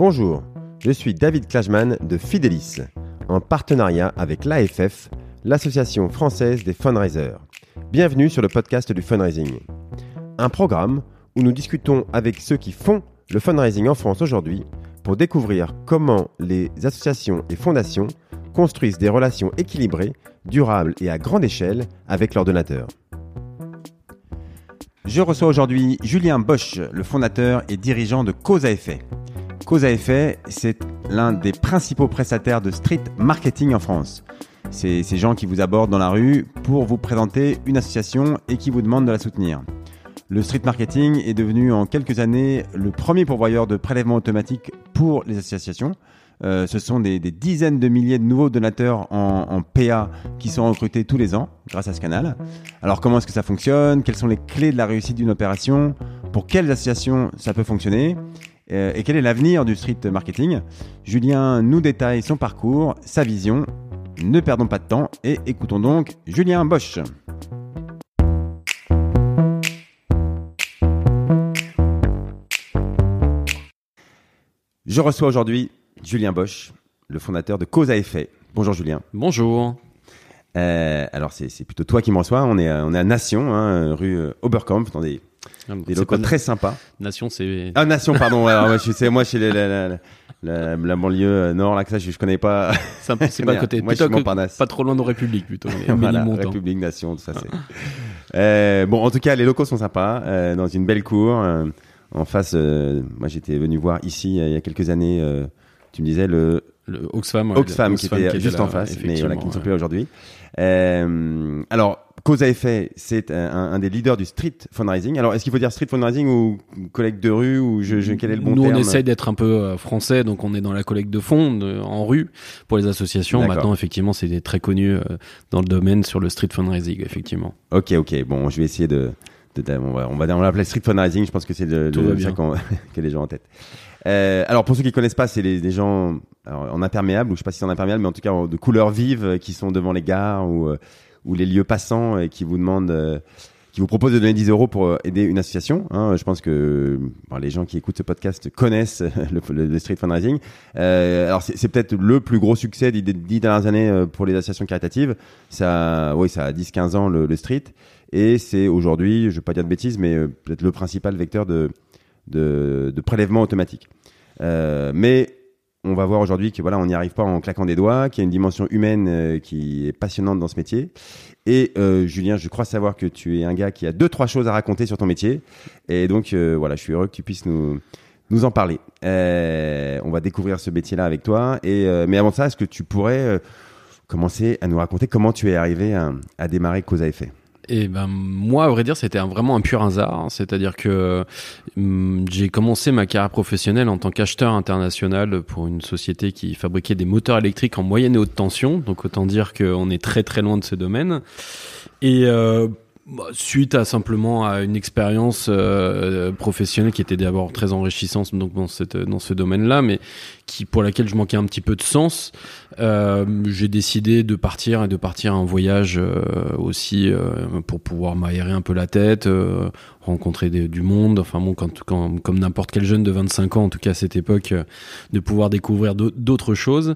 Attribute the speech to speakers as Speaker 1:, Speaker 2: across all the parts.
Speaker 1: Bonjour, je suis David Klajman de Fidelis, en partenariat avec l'AFF, l'Association française des fundraisers. Bienvenue sur le podcast du fundraising. Un programme où nous discutons avec ceux qui font le fundraising en France aujourd'hui pour découvrir comment les associations et fondations construisent des relations équilibrées, durables et à grande échelle avec leurs donateurs. Je reçois aujourd'hui Julien Bosch, le fondateur et dirigeant de Cause à effet. Cause à effet, c'est l'un des principaux prestataires de street marketing en France. C'est ces gens qui vous abordent dans la rue pour vous présenter une association et qui vous demandent de la soutenir. Le street marketing est devenu en quelques années le premier pourvoyeur de prélèvements automatiques pour les associations. Euh, ce sont des, des, dizaines de milliers de nouveaux donateurs en, en, PA qui sont recrutés tous les ans grâce à ce canal. Alors comment est-ce que ça fonctionne? Quelles sont les clés de la réussite d'une opération? Pour quelles associations ça peut fonctionner? Euh, Et quel est l'avenir du street marketing? Julien nous détaille son parcours, sa vision. Ne perdons pas de temps et écoutons donc Julien Bosch. Je reçois aujourd'hui Julien Bosch, le fondateur de Cause à effet. Bonjour Julien.
Speaker 2: Bonjour.
Speaker 1: Euh, alors c'est plutôt toi qui me reçois. On est, on est à Nation, hein, rue Oberkampf, dans des, des locaux très sympas.
Speaker 2: Nation, c'est.
Speaker 1: Ah Nation, pardon. alors, moi, je sais, moi, chez la, la, la, la, banlieue nord, là, que ça, je, je connais pas.
Speaker 2: C'est pas côté.
Speaker 1: moi, je suis Montparnasse.
Speaker 2: Pas trop loin de République, plutôt.
Speaker 1: voilà, République, Nation, tout ça. c'est. euh, bon, en tout cas, les locaux sont sympas, euh, dans une belle cour. Euh, en face, euh, moi, j'étais venu voir ici il y a quelques années tu me disais le,
Speaker 2: le Oxfam,
Speaker 1: Oxfam, qui, était qui juste là, en face, mais voilà, qui ne sont plus aujourd'hui. Euh, alors, cause à effet, c'est un, un, des leaders du street fundraising. Alors, est-ce qu'il faut dire street fundraising ou collecte de rue ou je, je, quel est le bon
Speaker 2: Nous,
Speaker 1: terme
Speaker 2: on essaye d'être un peu français, donc on est dans la collecte de fonds de, en rue pour les associations. Maintenant, effectivement, c'est très connu euh, dans le domaine sur le street fundraising, effectivement.
Speaker 1: Ok, ok. Bon, je vais essayer de, de, de on va, on va, on l'appeler street fundraising. Je pense que c'est le, le ça que les gens ont en tête. Euh, alors pour ceux qui connaissent pas, c'est les, les, gens alors, en imperméable ou je sais pas si c'est en imperméable, mais en tout cas de couleurs vives euh, qui sont devant les gares ou euh, ou les lieux passants et qui vous demandent, euh, qui vous proposent de donner 10 euros pour aider une association. Hein. Je pense que bon, les gens qui écoutent ce podcast connaissent le, street fundraising. alors c'est peut-être le plus gros succès des 10 dernières années pour les associations caritatives. Ça, oui, ça a 10-15 ans le, street et c'est aujourd'hui, je vais pas dire de bêtises, mais peut-être le principal vecteur de de, de prélèvement automatique. Euh, mais on va voir aujourd'hui que voilà, on n'y arrive pas en claquant des doigts, qu'il y a une dimension humaine euh, qui est passionnante dans ce métier. Et euh, Julien, je crois savoir que tu es un gars qui a deux trois choses à raconter sur ton métier. Et donc euh, voilà, je suis heureux que tu puisses nous nous en parler. On va découvrir ce métier-là avec toi. Et mais avant ça, est-ce que tu pourrais commencer à nous raconter comment tu es arrivé à, à démarrer Cause à effet
Speaker 2: et ben moi, à vrai dire, c'était vraiment un pur hasard. C'est-à-dire que hum, j'ai commencé ma carrière professionnelle en tant qu'acheteur international pour une société qui fabriquait des moteurs électriques en moyenne et haute tension. Donc autant dire qu'on est très très loin de ce domaine. Et euh, bah, suite à simplement à une expérience euh, professionnelle qui était d'abord très enrichissante donc dans cette dans ce domaine-là, mais qui pour laquelle je manquais un petit peu de sens, j'ai décidé de partir et de partir en voyage euh, aussi euh, pour pouvoir m'aérer un peu la tête, euh, rencontrer des, du monde. Enfin bon, quand, quand, comme n'importe quel jeune de 25 ans, en tout cas à cette époque, euh, de pouvoir découvrir d'autres choses.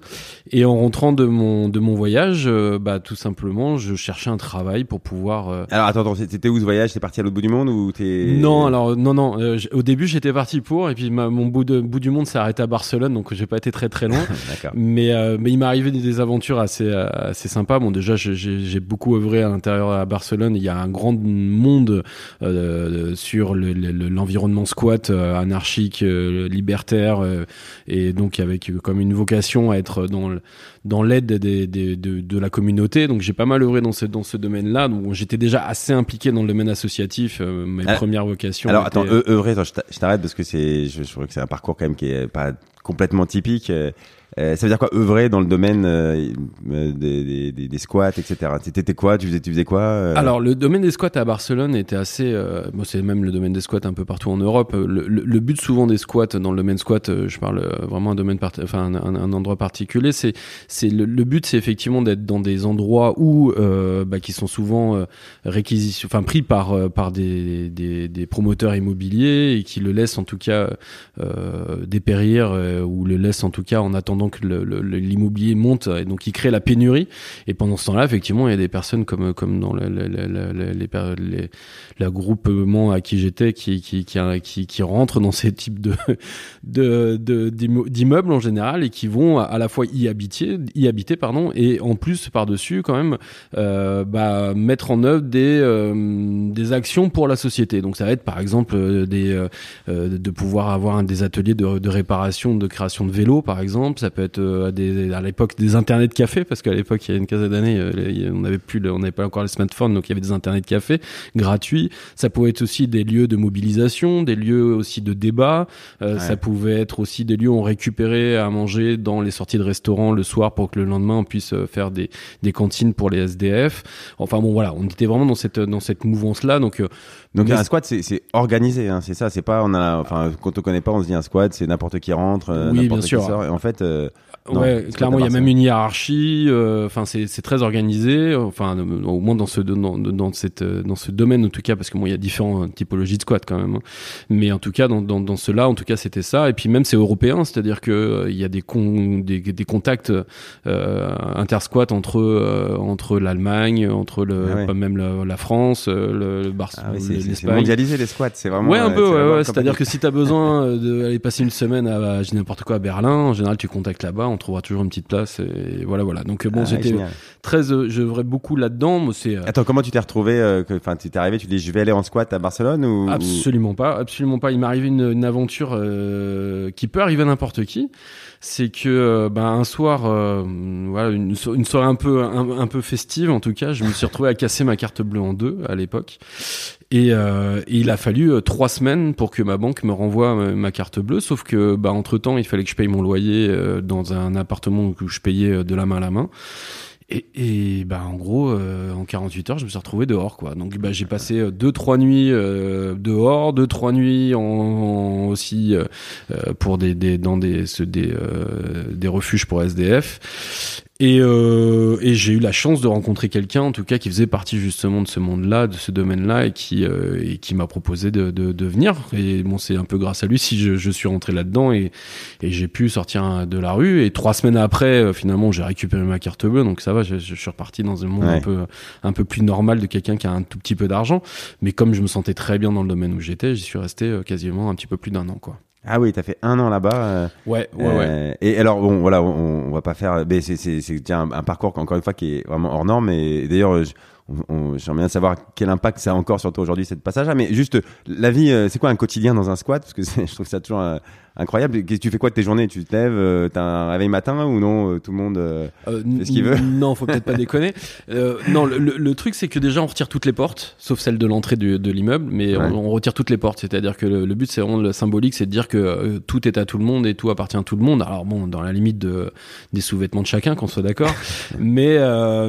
Speaker 2: Et en rentrant de mon de mon voyage, bah tout simplement, je cherchais un travail pour pouvoir.
Speaker 1: Alors attends, attends c'était où ce voyage? T'es parti à l'autre bout du monde ou t'es
Speaker 2: Non, alors non non. au début, j'étais parti pour, et puis ma, mon bout de bout du monde s'est arrêté à Barcelone, donc j'ai pas été très très loin. mais mais il m'a arrivé des aventures assez assez sympas. Bon, déjà, j'ai beaucoup œuvré à l'intérieur à Barcelone. Il y a un grand monde euh, sur l'environnement le, squat euh, anarchique, euh, libertaire, euh, et donc avec comme une vocation à être dans dans l'aide des, des, de, de, la communauté. Donc j'ai pas mal œuvré dans ce dans ce domaine-là. Donc j'étais déjà assez impliqué dans le domaine associatif. mes ah, premières vocations.
Speaker 1: Alors attends, œuvrer, je t'arrête parce que c'est je, je trouve que c'est un parcours quand même qui est pas complètement typique. Ça veut dire quoi œuvrer dans le domaine des, des, des, squats, etc. T'étais quoi Tu faisais, tu faisais quoi
Speaker 2: Alors le domaine des squats à Barcelone était assez, bon, c'est même le domaine des squats un peu partout en Europe. Le, le, but souvent des squats dans le domaine squat, je parle vraiment un domaine, enfin un, un, endroit particulier, c'est le, le, but, c'est effectivement d'être dans des endroits où bah, qui sont souvent réquisition, enfin pris par par des, des, des promoteurs immobiliers et qui le laissent en tout cas euh, dépérir euh, ou le laissent en tout cas en attendant que l'immobilier monte et donc il crée la pénurie et pendant ce temps-là effectivement il y a des personnes comme comme dans les, les, les, groupement à qui j'étais qui qui, qui qui rentrent dans ces types de de d'immeubles en général et qui vont à la fois y habiter y habiter pardon et en plus par dessus quand même euh, bah, mettre en œuvre des euh, des actions pour la société donc ça va être par exemple des de pouvoir avoir des ateliers de, réparation, de création de vélos, par exemple. Peut être euh, à, des, à l'époque des internets de café, parce qu'à l'époque, il y a une quinzaine d'années, euh, on n'avait plus, on n'avait pas encore les smartphones, donc il y avait des internets de café gratuits. Ça pouvait être aussi des lieux de mobilisation, des lieux aussi de débat. Euh, ça pouvait être aussi des lieux où on récupérait à manger dans les sorties de restaurants le soir pour que le lendemain on puisse faire des, des cantines pour les SDF. Enfin bon, voilà, on était vraiment dans cette dans cette mouvance là, donc.
Speaker 1: Donc un squat, c'est organisé, hein, c'est ça. C'est pas, on a, enfin, quand on connaît pas, on se dit un squat, c'est n'importe qui rentre, euh, n'importe qui sort. Et en fait, euh,
Speaker 2: ouais, clairement, il y a même une hiérarchie. Euh, enfin, c'est c'est très organisé. Enfin, au moins dans ce dans, dans cette dans ce domaine en tout cas, parce que bon, il y a différentes typologies de squat quand même. Hein. Mais en tout cas, dans dans, dans cela, en tout cas, c'était ça. Et puis même c'est européen, c'est-à-dire que il y a des con, des, des contacts euh, intersquat entre entre l'Allemagne, entre le ah même la, France, le, le Barcelone,
Speaker 1: ah c'est mondialisé les squats. C'est vraiment
Speaker 2: ouais un peu. Ouais, ouais, c'est-à-dire que si t'as besoin d'aller passer une semaine à, n'importe quoi à Berlin, en général, tu contactes là-bas, on trouvera toujours une petite place. Et voilà, voilà. Donc bon, c'était ah, très, euh, je vrai beaucoup là-dedans. C'est.
Speaker 1: Euh, Attends, comment tu t'es retrouvé euh, Enfin, tu t'es arrivé, tu dis, je vais aller en squat à Barcelone ou
Speaker 2: Absolument pas, absolument pas. Il m'est arrivé une, une aventure qui peut arriver à n'importe qui c'est que ben un soir voilà une, une, soirée un peu un, un, peu festive en tout cas je me suis retrouvé à casser ma carte bleue en deux à l'époque et, euh, il a fallu euh, trois semaines pour que ma banque me renvoie euh, ma, carte bleue. Sauf que, bah, entre temps, il fallait que je paye mon loyer dans un appartement où je payais de la main à la main. Et, et bah en gros, en 48 heures, je me suis retrouvé dehors, quoi. Donc bah j'ai passé deux trois nuits dehors, deux trois nuits en, aussi pour des, des dans des des, des refuges pour SDF. Et, euh, et j'ai eu la chance de rencontrer quelqu'un, en tout cas, qui faisait partie justement de ce monde-là, de ce domaine-là, et qui euh, et qui m'a proposé de, de, de, venir. Et bon, c'est un peu grâce à lui si je, je suis rentré là-dedans et, et j'ai pu sortir de la rue. Et trois semaines après, euh, finalement, j'ai récupéré ma carte bleue, donc ça va. Je, je suis reparti dans un monde un peu un peu plus normal de quelqu'un qui a un tout petit peu d'argent. Mais comme je me sentais très bien dans le domaine où j'étais, j'y suis resté euh, quasiment un petit peu plus d'un an, quoi.
Speaker 1: Ah oui, t'as fait un an là-bas. Euh,
Speaker 2: ouais, ouais, ouais.
Speaker 1: Euh, et alors bon, voilà, on, on va pas faire. Mais c'est c'est c'est un, un, parcours encore une fois qui est vraiment hors norme. Et d'ailleurs, j'aimerais bien savoir quel impact ça a encore sur toi aujourd'hui cette passage-là. Mais juste, la vie, euh, c'est quoi un quotidien dans un squat? Parce que je trouve ça toujours incroyable. Tu fais quoi de tes journées? Tu te lèves, euh, t'as un réveil matin ou non euh, Tout le monde euh, fait ce qu'il veut?
Speaker 2: Non, faut peut-être pas déconner. non, le, le, truc c'est que déjà on retire toutes les portes, sauf celle de l'entrée de l'immeuble, mais on, retire toutes les portes. C'est-à-dire que le, but c'est vraiment le symbolique, c'est de dire que tout est à tout le monde et tout appartient à tout le monde. Alors bon, dans la limite de des sous-vêtements de chacun, qu'on soit d'accord. mais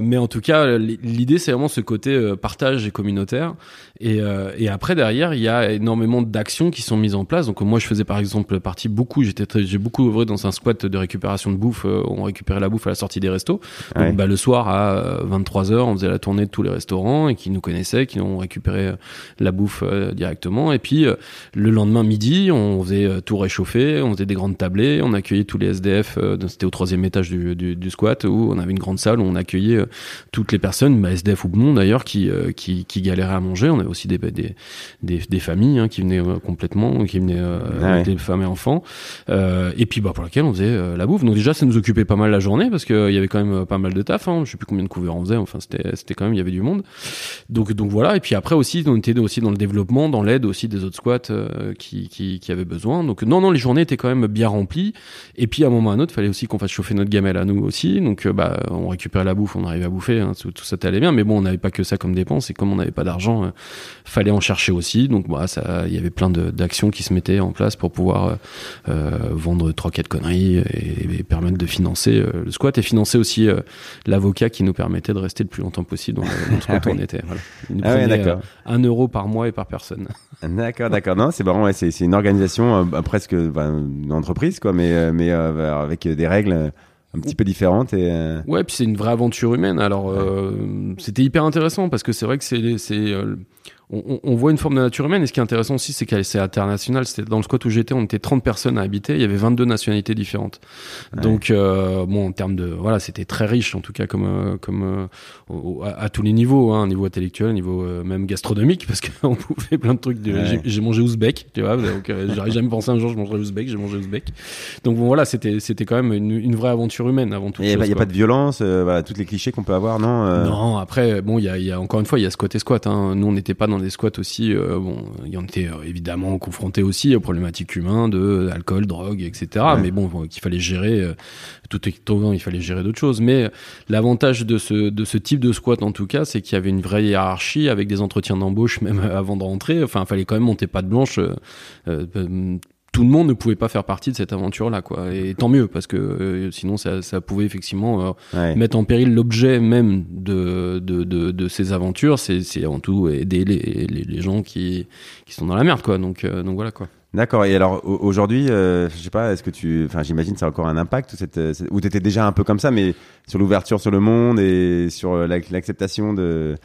Speaker 2: mais en tout cas, l'idée c'est vraiment ce côté partage et communautaire. Et, et après derrière, il y a énormément d'actions qui sont mises en place. Donc moi je faisais par exemple par beaucoup. J'étais j'ai beaucoup œuvré dans un squat de récupération de bouffe. Euh, on récupérait la bouffe à la sortie des restos. Donc, bah, le soir à 23 euh, h on faisait la tournée de tous les restaurants et qui nous connaissaient, qui ont récupéré euh, la bouffe directement. Et puis le lendemain midi, on faisait tout réchauffer, on faisait des grandes tablées, on accueillait tous les SDF. C'était au troisième étage du, du, du, squat où on avait une grande salle où on accueillait toutes les personnes, bah, SDF ou non d'ailleurs, qui, qui, qui galéraient à manger. On avait aussi des des, des, des familles hein, qui venaient complètement, qui venaient ah des femmes et enfants euh, et puis bah pour laquelle on faisait euh, la bouffe. Donc déjà ça nous occupait pas mal la journée parce qu'il y avait quand même euh, pas mal de taf. Hein. Je sais plus combien de couverts on faisait. Enfin c'était c'était quand même il y avait du monde. Donc donc voilà. Et puis après aussi on était aussi dans le développement, dans l'aide aussi des autres squats qui, qui qui avaient besoin. Donc non non les journées étaient quand même bien remplies. Et puis à un moment ou à un autre fallait aussi qu'on fasse chauffer notre gamelle à nous aussi. Donc bah on récupérait la bouffe, on arrivait à bouffer. Hein, tout, ça allait bien. Mais bon n'avait pas que ça comme dépense et comme on n'avait pas d'argent, fallait en chercher aussi. Donc bah ça, il y avait plein d'actions qui se mettaient en place pour pouvoir vendre trois quatre conneries et, permettre de financer le squat et financer aussi l'avocat qui nous permettait de rester le plus longtemps possible dans le, squat où on était. Voilà. Il nous ah prenait un euro par mois et par personne.
Speaker 1: D'accord, d'accord. Non, c'est vraiment c'est une organisation presque une entreprise quoi, mais mais avec des règles un petit peu différente et euh,
Speaker 2: ouais puis c'est une vraie aventure humaine alors euh, c'était hyper intéressant parce que c'est vrai que c'est c'est euh, on, voit une forme de nature humaine. Et ce qui est intéressant aussi, c'est qu'elle c'est international. C'était dans le squat où j'étais, on était 30 personnes à habiter. Il y avait 22 nationalités différentes. Donc, euh, bon, en termes de, voilà, c'était très riche, en tout cas, comme, euh, comme euh, à, tous les niveaux, hein, niveau intellectuel, niveau même gastronomique, parce qu'on pouvait plein de trucs. J'ai mangé ouzbek, tu vois. Donc, j'aurais jamais pensé un jour je mangerais ouzbek, j'ai mangé ouzbek. Donc bon, voilà, c'était c'était quand même une, une, vraie aventure humaine avant tout.
Speaker 1: Il n'y a, pas de violence, voilà, toutes les clichés qu'on peut avoir, non
Speaker 2: Non, après, bon, il y a, y a encore une fois, il y a ce côté squat. Hein. Nous, on n'était pas dans des squats aussi, euh, bon, il y en était euh, évidemment confronté aussi aux problématiques humaines de alcool, drogue, etc. Mais bon, qu'il fallait gérer euh, tout étant il fallait gérer d'autres choses. Mais l'avantage de ce de ce type de squat en tout cas, c'est qu'il y avait une vraie hiérarchie avec des entretiens d'embauche même avant de rentrer. Enfin, il fallait quand même monter pas de blanche tout le monde ne pouvait pas faire partie de cette aventure-là, quoi. Et tant mieux, parce que euh, sinon, ça, ça, pouvait effectivement euh, mettre en péril l'objet même de, de, de, de, ces aventures. C'est avant tout aider les, les, les, gens qui, qui sont dans la merde, quoi. Donc, euh, donc voilà, quoi.
Speaker 1: D'accord. Et alors aujourd'hui, je sais pas, est-ce que tu, enfin, j'imagine, ça a encore un impact cette, ou t'étais déjà un peu comme ça, mais sur l'ouverture sur le monde et sur l'acceptation de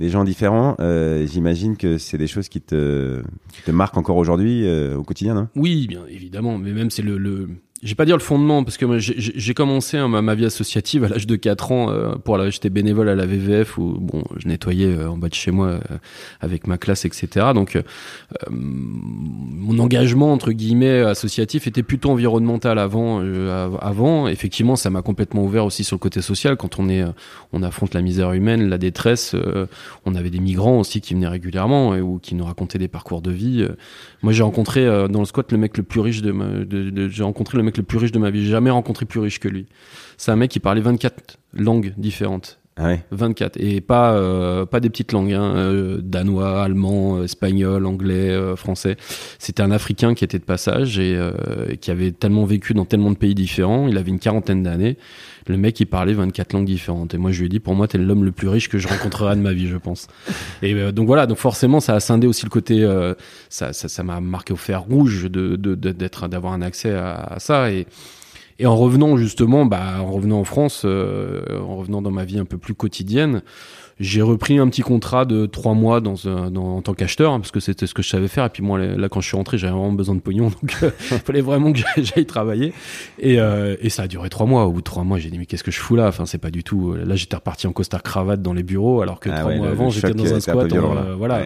Speaker 1: des gens différents, euh, j'imagine que c'est des choses qui te, marquent encore aujourd'hui euh, au quotidien, non?
Speaker 2: Oui, bien évidemment, mais même c'est le, le, j'ai pas dire le fondement parce que j'ai commencé hein, ma, vie associative à l'âge de 4 ans euh, pour j'étais bénévole à la VVF où bon je nettoyais euh, en bas de chez moi euh, avec ma classe etc donc mon engagement entre guillemets associatif était plutôt environnemental avant avant. Effectivement ça m'a complètement ouvert aussi sur le côté social. Quand on est on affronte la misère humaine la détresse on avait des migrants aussi qui venaient régulièrement et, ou qui nous racontaient des parcours de vie moi j'ai rencontré dans le squat le mec le plus riche de, de, de j'ai rencontré le mec le plus riche de ma vie. J'ai jamais rencontré plus riche que lui. C'est un mec qui parlait 24 langues différentes.
Speaker 1: Ah ouais.
Speaker 2: 24 et pas euh, pas des petites langues hein, euh, danois, allemand, espagnol, anglais, euh, français. C'était un africain qui était de passage et qui avait tellement vécu dans tellement de pays différents, il avait une quarantaine d'années. Le mec il parlait 24 langues différentes et moi je lui ai dit pour moi t'es l'homme le plus riche que je rencontrerai de ma vie, je pense. Et donc voilà, donc forcément ça a scindé aussi le côté ça ça m'a marqué au fer rouge de d'être d'avoir un accès à, à ça et et en revenant justement, bah, en revenant en France, euh, en revenant dans ma vie un peu plus quotidienne, j'ai repris un petit contrat de trois mois dans, dans en tant qu'acheteur hein, parce que c'était ce que je savais faire. Et puis moi, là, quand je suis rentré, j'avais vraiment besoin de pognon, donc euh, il fallait vraiment que j'aille travailler. Et, euh, et ça a duré trois mois. Au bout de trois mois, j'ai dit mais qu'est-ce que je fous là? Enfin, c'est pas du tout. Là, j'étais reparti en costard cravate dans les bureaux, alors que ah trois mois avant, j'étais dans un squat. voilà.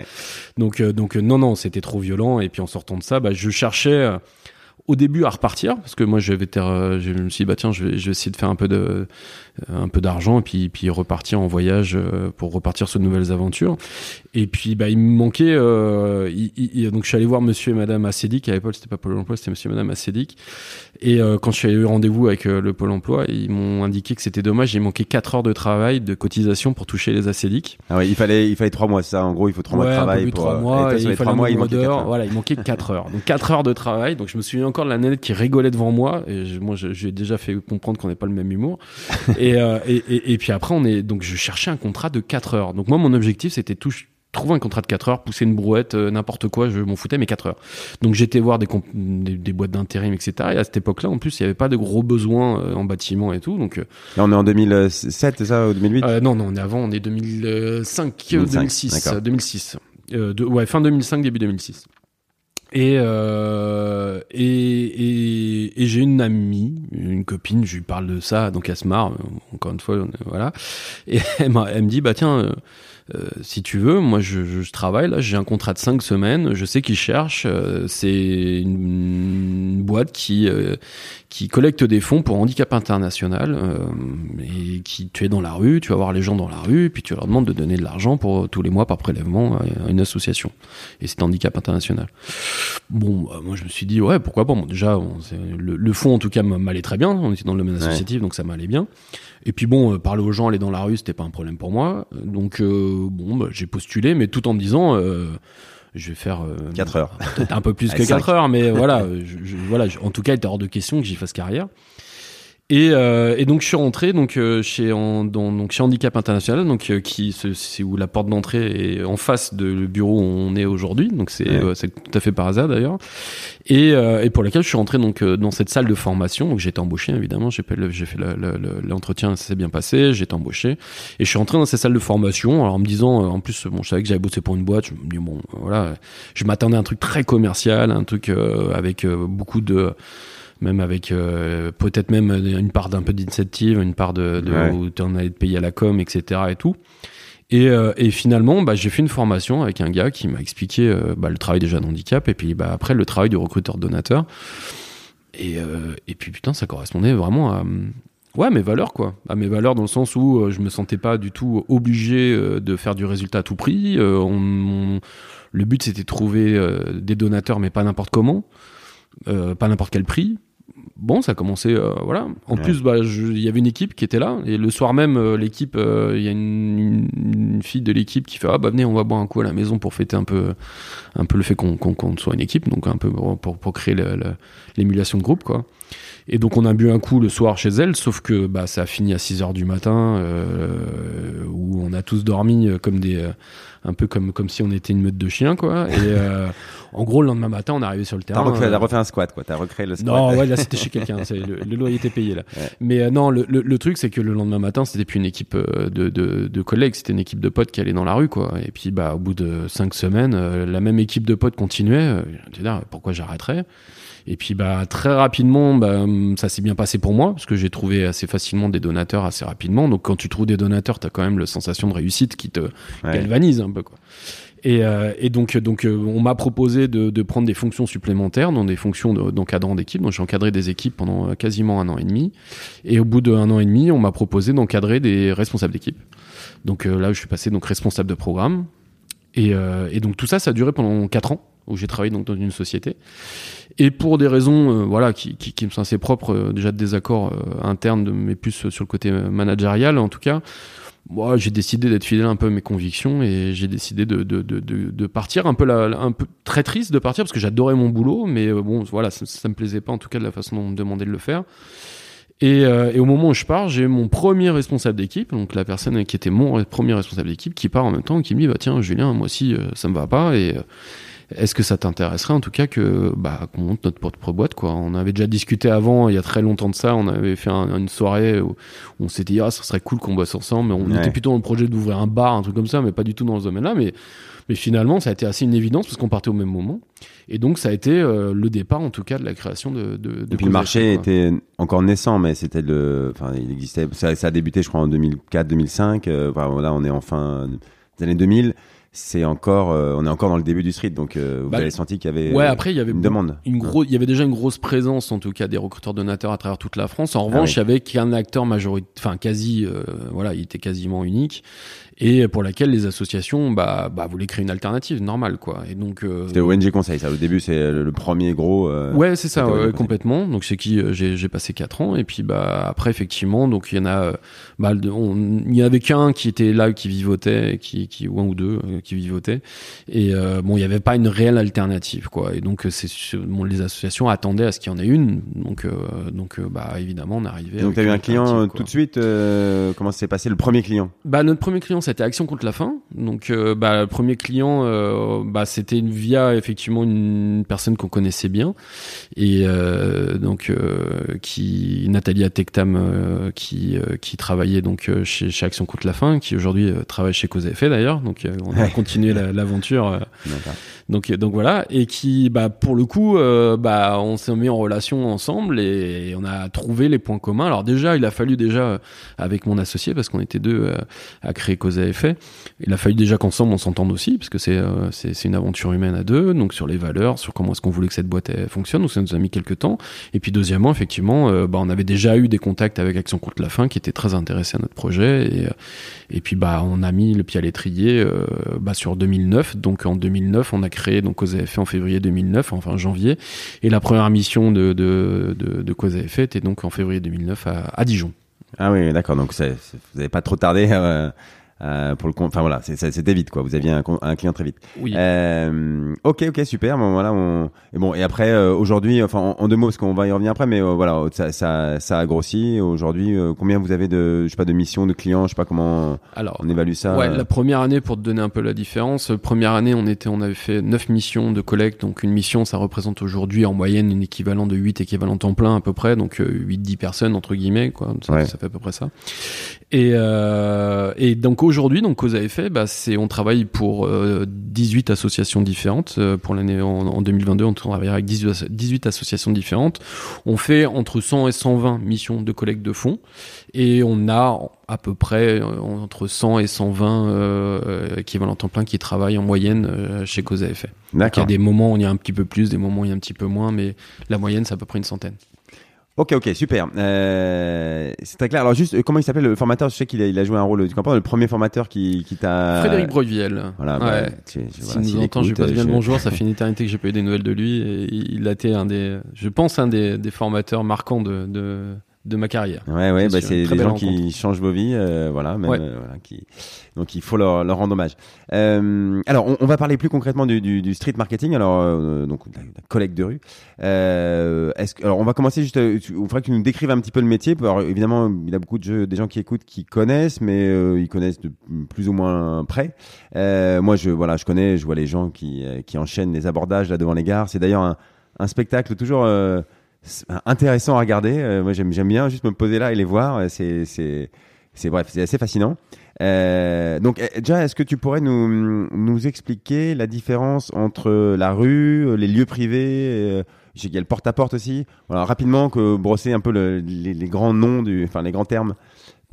Speaker 2: Donc, donc non, non, c'était trop violent. Et puis en sortant de ça, bah, je cherchais au début à repartir parce que moi je vais je me suis dit bah tiens je vais essayer de faire un peu de un peu d'argent et puis puis repartir en voyage euh, pour repartir sur de nouvelles aventures. Et puis bah il me manquait euh, il, donc je suis allé voir monsieur et madame Assédic. À l'époque c'était pas Pôle emploi c'était monsieur et madame Assédic. Et euh, quand je suis allé eu rendez-vous avec le Pôle emploi ils m'ont indiqué que c'était dommage. Il manquait 4 heures de travail de cotisation pour toucher les Assédic.
Speaker 1: Ah ouais il fallait il fallait 3 mois ça. En gros il faut 3 mois de travail
Speaker 2: pour 3 mois, il fallait mois, il manquait voilà il manquait 4 heures. Donc 4 heures de travail. Donc je me souviens encore de la nénette qui rigolait devant moi et je, moi j'ai déjà fait comprendre qu'on n'est pas le même humour Euh, et, et, et, puis après, on est donc je cherchais un contrat de 4 heures. Donc moi, mon objectif, c'était tout trouver un contrat de 4 heures, pousser une brouette, euh, n'importe quoi, je m'en foutais, mais 4 heures. Donc j'étais voir des, des, boîtes d'intérim, etc. Et à cette époque-là, en plus, il n'y avait pas de gros besoins euh, en bâtiment et tout. Donc,
Speaker 1: Là, on est en 2007, c'est ça, ou 2008
Speaker 2: Non, non, on est avant, on est 2005, 2006. 2006. De, ouais, fin 2005, début 2006. Et, euh, et, et, et j'ai une amie, une copine, je lui parle de ça, donc elle se marre, encore une fois, voilà. Et elle, elle me dit, bah tiens, euh, si tu veux, moi je, je travaille là, j'ai un contrat de 5 semaines, je sais qu'ils cherchent, euh, c'est une, boîte qui euh, qui collecte des fonds pour handicap international et qui tu es dans la rue, tu vas voir les gens dans la rue, puis tu leur demandes de donner de l'argent pour tous les mois par prélèvement à une association. Et c'est handicap international. Bon, bah, moi je me suis dit ouais pourquoi pas. Bon, déjà le, le, fonds en tout cas m'allait très bien. On était dans le domaine associatif, donc ça m'allait bien. Et puis bon, parler aux gens, aller dans la rue, c'était pas un problème pour moi. Donc bon, bah, j'ai postulé, mais tout en me disant je vais faire
Speaker 1: 4 heures.
Speaker 2: Peut-être un peu plus que 4 heures, mais voilà, je, voilà, en tout cas, il était hors de question que j'y fasse carrière. Et, euh, et, donc je suis rentré donc euh, chez en, dans, donc chez Handicap International donc euh, qui c'est où la porte d'entrée est en face de le bureau où on est aujourd'hui. Donc c'est c'est tout à fait par hasard d'ailleurs. Et, et pour laquelle je suis rentré donc dans cette salle de formation. Donc j'ai été embauché évidemment. J'ai fait j'ai fait l'entretien ça s'est bien passé. J'ai été embauché. Et je suis rentré dans cette salle de formation alors en me disant en plus bon je savais que j'avais bossé pour une boîte. Je me dis bon voilà. Je m'attendais à un truc très commercial un truc avec beaucoup de même avec euh, peut-être même une part d'un peu d'initiative, une part de, de où tu en allais te payer à la com, etc. et tout. Et, euh, et finalement, bah, j'ai fait une formation avec un gars qui m'a expliqué euh, bah, le travail déjà handicap et puis bah, après le travail du recruteur donateur. Et, et puis putain, ça correspondait vraiment à ouais mes valeurs quoi, à mes valeurs dans le sens où je me sentais pas du tout obligé de faire du résultat à tout prix. On, le but c'était de trouver des donateurs mais pas n'importe comment. pas n'importe quel prix bon, ça a commencé, euh, voilà. En plus, bah, il y avait une équipe qui était là, et le soir même, euh, l'équipe, euh, il y a une, fille de l'équipe qui fait, ah bah venez, on va boire un coup à la maison pour fêter un peu, un peu le fait qu'on soit une équipe, donc un peu pour, pour créer l'émulation de groupe, quoi. Et donc on a bu un coup le soir chez elle, sauf que bah, ça a fini à 6 heures du matin, où on a tous dormi comme des, un peu comme comme si on était une meute de chiens, quoi. Et euh, en gros, le lendemain matin, on est arrivé sur le terrain.
Speaker 1: T'as refait, refait, un squat, quoi. T'as recréé le squat.
Speaker 2: Non, ouais, là c'était chez quelqu'un. Le, le, loyer était payé là. Mais non, le, le, truc c'est que le lendemain matin, c'était plus une équipe de, de, de collègues, c'était une équipe de potes qui allait dans la rue, quoi. Et puis bah au bout de 5 semaines, la même équipe de potes continuait. pourquoi j'arrêterais? Et puis bah très rapidement, bah, ça s'est bien passé pour moi parce que j'ai trouvé assez facilement des donateurs assez rapidement. Donc quand tu trouves des donateurs, t'as quand même la sensation de réussite qui te galvanise un peu quoi. Et, euh, et donc, donc euh, on m'a proposé de, de, prendre des fonctions supplémentaires dans des fonctions d'encadrant d'équipe. Donc j'ai encadré des équipes pendant euh, quasiment un an et demi. Et au bout d'un an et demi, on m'a proposé d'encadrer des responsables d'équipe. Donc là, je suis passé donc responsable de programme. Et, et donc tout ça, ça a duré pendant quatre ans où j'ai travaillé donc dans une société. Et pour des raisons euh, voilà qui, qui, me sont assez propres, euh, déjà de désaccords euh, internes, mais plus sur le côté managérial en tout cas, moi j'ai décidé d'être fidèle un peu à mes convictions et j'ai décidé de, de, de, partir un peu, un peu très triste de partir parce que j'adorais mon boulot, mais bon voilà, ça, ça, me plaisait pas en tout cas de la façon dont on me demandait de le faire. Et, et, au moment où je pars, j'ai mon premier responsable d'équipe, donc la personne qui était mon premier responsable d'équipe, qui part en même temps qui me dit bah tiens Julien, moi aussi ça me va pas et est-ce que ça t'intéresserait en tout cas que bah, qu'on monte notre propre boîte quoi? On avait déjà discuté avant, il y a très longtemps de ça, on avait fait une soirée où, on s'était dit ah ça serait cool qu'on bosse ensemble, mais on était plutôt dans le projet d'ouvrir un bar, un truc comme ça, mais pas du tout dans ce domaine-là. Mais mais finalement ça a été assez une évidence parce qu'on partait au même moment. Et donc ça a été euh, le départ en tout cas de la création de. de,
Speaker 1: de puis le marché était encore naissant, mais c'était le, enfin il existait, ça, a débuté je crois en 2004-2005. Euh, voilà, on est en fin des années 2000 c'est encore, euh, on est encore dans le début du street, donc euh, vous bah, avez senti qu'il y avait,
Speaker 2: ouais, après il y avait
Speaker 1: une demande,
Speaker 2: une il y avait déjà une grosse présence en tout cas des recruteurs donateurs à travers toute la France. En ah revanche, il y avait qu'un acteur majoritaire, enfin quasi, euh, voilà, il était quasiment unique et pour laquelle les associations bah, bah voulaient créer une alternative normale quoi. Et donc
Speaker 1: euh, c'était ONG Conseil ça au début c'est le premier gros
Speaker 2: euh, ouais c'est ça ouais, complètement. Donc c'est qui euh, j'ai j'ai passé quatre ans. Et puis bah après effectivement donc il y en a bah il y avait qu'un qui était là qui vivotait qui qui ou un ou deux qui vivotaient. Et bon il y avait pas une réelle alternative quoi. Et donc c'est bon, les associations attendaient à ce qu'il y en ait une. Donc donc bah évidemment on arrivait
Speaker 1: donc tu as eu un client tout de suite comment s'est passé le premier client?
Speaker 2: Bah notre premier client c'était Action contre la faim. Donc, euh, bah, le premier client, euh, bah, c'était via effectivement une personne qu'on connaissait bien et euh, donc qui Nathalie Atectam qui qui travaillait donc chez, chez, Action contre la faim, qui aujourd'hui travaille chez Cause Effet d'ailleurs. Donc, on a continué l'aventure. donc donc voilà et qui bah pour le coup bah on s'est mis en relation ensemble et, on a trouvé les points communs. Alors déjà, il a fallu déjà avec mon associé parce qu'on était deux à créer Cause cause à effet. Il a fallu déjà qu'ensemble on s'entende aussi, parce que c'est euh, une aventure humaine à deux, donc sur les valeurs, sur comment est-ce qu'on voulait que cette boîte fonctionne. Donc ça nous a mis quelques temps. Et puis deuxièmement, effectivement, euh, bah, on avait déjà eu des contacts avec Action contre la faim qui étaient très intéressés à notre projet. Et, et puis bah on a mis le pied à l'étrier bah, sur 2009. Donc en 2009, on a créé donc cause en février 2009, enfin janvier. Et la première mission de, de, de, de cause à était donc en février 2009 à, à Dijon.
Speaker 1: Ah oui, d'accord. Donc vous n'avez pas trop tardé euh, euh, pour le. Enfin voilà, c'était vite quoi. Vous aviez un, un client très vite.
Speaker 2: Oui.
Speaker 1: Euh, ok, ok, super. Bon voilà, on... et bon et après euh, aujourd'hui, enfin en, deux mots parce qu'on va y revenir après, mais euh, voilà, ça, ça, ça a grossi. Aujourd'hui, combien vous avez de, je sais pas, de missions, de clients, je sais pas comment
Speaker 2: Alors,
Speaker 1: on évalue ça.
Speaker 2: Ouais, la première année pour te donner un peu la différence. Première année, on était, on avait fait neuf missions de collecte. Donc une mission, ça représente aujourd'hui en moyenne une équivalent de 8 équivalents temps plein à peu près, donc 8-10 personnes entre guillemets quoi. Ça, ça, fait à peu près ça. Et, et donc aujourd'hui, donc cause à effet, bah, c'est on travaille pour 18 euh, associations différentes. Euh, pour l'année en, 2022, on travaille avec 18, 18, associations différentes. On fait entre 100 et 120 missions de collecte de fonds, et on a à peu près euh, entre 100 et 120 euh, équivalents temps plein qui travaillent en moyenne chez Cause à effet. Il y a des moments où il y a un petit peu plus, des moments où il y a un petit peu moins, mais la moyenne c'est à peu près une centaine.
Speaker 1: Ok, ok, super. Euh, c'est très clair. Alors juste, comment il s'appelle le formateur? Je sais qu'il a, il a joué un rôle, tu comprends Le premier formateur qui, qui t'a...
Speaker 2: Frédéric Broyviel.
Speaker 1: Voilà,
Speaker 2: bah, ouais. tu, tu, si nous entend, je lui passe bien le bonjour. Ça fait une éternité que j'ai pas eu des nouvelles de lui. Et il a été un des, je pense, un des, des formateurs marquants de, de de ma carrière.
Speaker 1: Ouais, ouais, bah c'est des gens qui changent vos vies, euh, voilà, même, euh, voilà, qui... donc il faut leur, leur rendre hommage. Euh, alors, on, on, va parler plus concrètement du, du, du street marketing, alors euh, donc la, la, collecte de rue. Euh, est-ce que, alors, on va commencer juste. il faudrait que tu nous décrives un petit peu le métier. Alors, évidemment, il y a beaucoup de jeux, des gens qui écoutent, qui connaissent, mais ils connaissent de plus ou moins près. moi, je voilà, je connais, je vois les gens qui qui enchaînent les abordages là devant les gares. C'est d'ailleurs un, un spectacle toujours intéressant à regarder. Euh, moi, j'aime, bien juste me poser là et les voir. C'est, c'est, c'est bref, c'est assez fascinant. Euh, donc, eh, déjà, est-ce que tu pourrais nous, nous expliquer la différence entre la rue, les lieux privés, euh, qu'il y a le porte-à-porte aussi. Voilà, rapidement, que brosser un peu le, les, les, grands noms, du, enfin les grands termes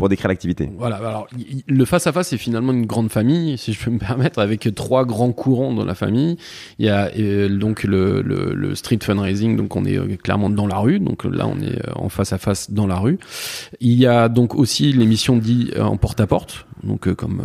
Speaker 1: pour décrire l'activité.
Speaker 2: Voilà, alors le face-à-face c'est finalement une grande famille, si je peux me permettre, avec trois grands courants dans la famille. Il y a euh, donc le, le, le, street fundraising, donc on est euh, clairement dans la rue, donc là on est euh, en face-à-face dans la rue. Il y a donc aussi l'émission dit en porte-à-porte, donc comme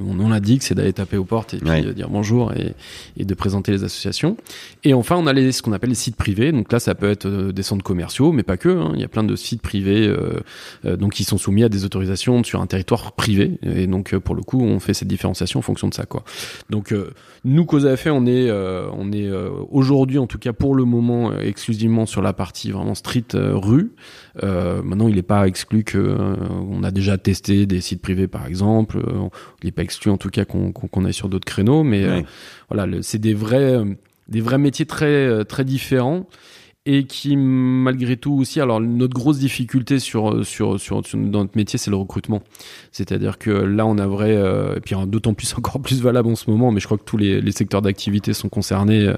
Speaker 2: mon nom l'indique, c'est d'aller taper aux portes et puis dire bonjour et, et, de présenter les associations. Et enfin on a les, ce qu'on appelle les sites privés, donc là ça peut être des centres commerciaux, mais pas que, hein. il y a plein de sites privés euh, donc qui sont soumis à des autorisations sur un territoire privé. Et donc, euh, pour le coup, on fait cette différenciation en fonction de ça, quoi. Donc, euh, nous, Cause à effet, on est, euh, on est aujourd'hui, en tout cas pour le moment, exclusivement sur la partie vraiment street rue. Maintenant, il n'est pas exclu que on a déjà testé des sites privés, par exemple. il n'est pas exclu, en tout cas, qu'on qu'on aille sur d'autres créneaux. Mais voilà, c'est des vrais, des vrais métiers très, très différents et qui malgré tout aussi alors notre grosse difficulté sur sur sur, dans notre métier c'est le recrutement. C'est-à-dire que là on a vrai euh, et puis d'autant plus encore plus valable en ce moment mais je crois que tous les, les secteurs d'activité sont concernés. Euh,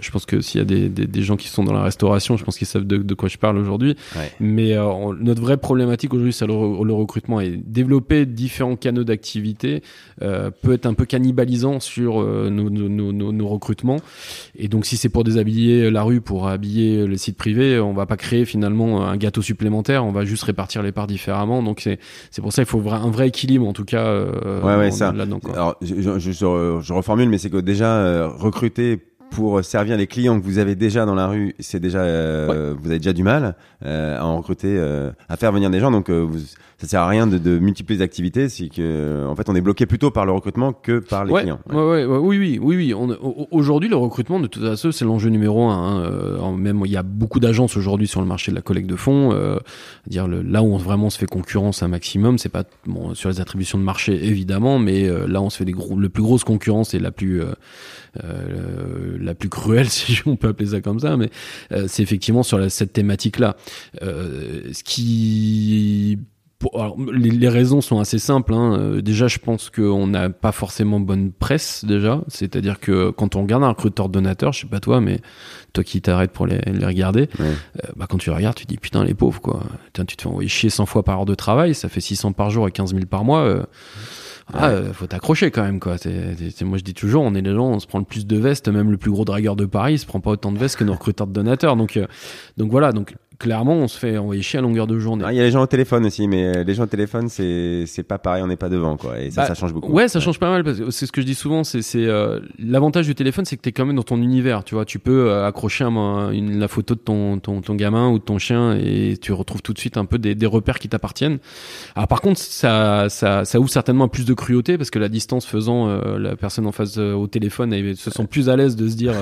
Speaker 2: je pense que s'il y a des, des, des, gens qui sont dans la restauration je pense qu'ils savent de, de, quoi je parle aujourd'hui. Mais euh, notre vraie problématique aujourd'hui c'est le, le, recrutement. Et développer différents canaux d'activité peut être un peu cannibalisant sur nos, nos, nos, nos recrutements. Et donc si c'est pour déshabiller la rue pour habiller les sites privés, on va pas créer finalement un gâteau supplémentaire, on va juste répartir les parts différemment. Donc c'est c'est pour ça qu'il faut un vrai équilibre en tout cas. Euh,
Speaker 1: ouais, ouais, ça. Alors je, je, je, reformule, mais c'est que déjà euh, recruter pour servir les clients que vous avez déjà dans la rue, c'est déjà euh, vous avez déjà du mal euh, à en recruter, euh, à faire venir des gens. Donc vous, ça sert à rien de, de multiplier les activités, c'est que en fait on est bloqué plutôt par le recrutement que par les clients.
Speaker 2: Ouais. Ouais, oui, oui, oui, oui. Aujourd'hui, le recrutement de toute façon, c'est l'enjeu numéro un. Hein. même il y a beaucoup d'agences aujourd'hui sur le marché de la collecte de fonds. dire le, là où on vraiment se fait concurrence un maximum, c'est pas bon sur les attributions de marché évidemment, mais là on se fait des gros, le plus grosse concurrence et la plus euh, la plus cruelle, si on peut appeler ça comme ça, mais euh, c'est effectivement sur la, cette thématique-là. Euh, ce qui alors, les, les, raisons sont assez simples. Hein. Déjà, je pense qu'on n'a pas forcément bonne presse déjà. C'est-à-dire que quand on regarde un recruteur donateur, je sais pas toi, mais toi qui t'arrêtes pour les, les regarder, bah, quand tu les regardes, tu dis putain les pauvres quoi. Tiens, tu te fais envoyer chier 100 fois par heure de travail, ça fait 600 par jour et 15 000 par mois ah, euh, faut t'accrocher quand même quoi. moi je dis toujours, on est les gens, on se prend le plus de vestes, même le plus gros dragueur de Paris, il se prend pas autant de vestes que nos recruteurs de donateurs. Donc, euh, donc voilà, donc clairement, on se fait envoyer chier à longueur de journée.
Speaker 1: Ah, il y a les gens au téléphone aussi, mais euh, les gens au téléphone, c'est c'est pas pareil, on n'est pas devant, quoi. Et ça, bah, ça change beaucoup.
Speaker 2: Ouais, ça change pas mal parce que c'est ce que je dis souvent. C'est c'est euh, l'avantage du téléphone, c'est que t'es quand même dans ton univers. Tu vois, tu peux euh, accrocher une, la photo de ton, ton ton gamin ou de ton chien et tu retrouves tout de suite un peu des, des repères qui t'appartiennent. Alors par contre, ça ça ça ouvre certainement plus de cruauté parce que la distance faisant, la personne en face au téléphone, elle se sent plus à l'aise de se dire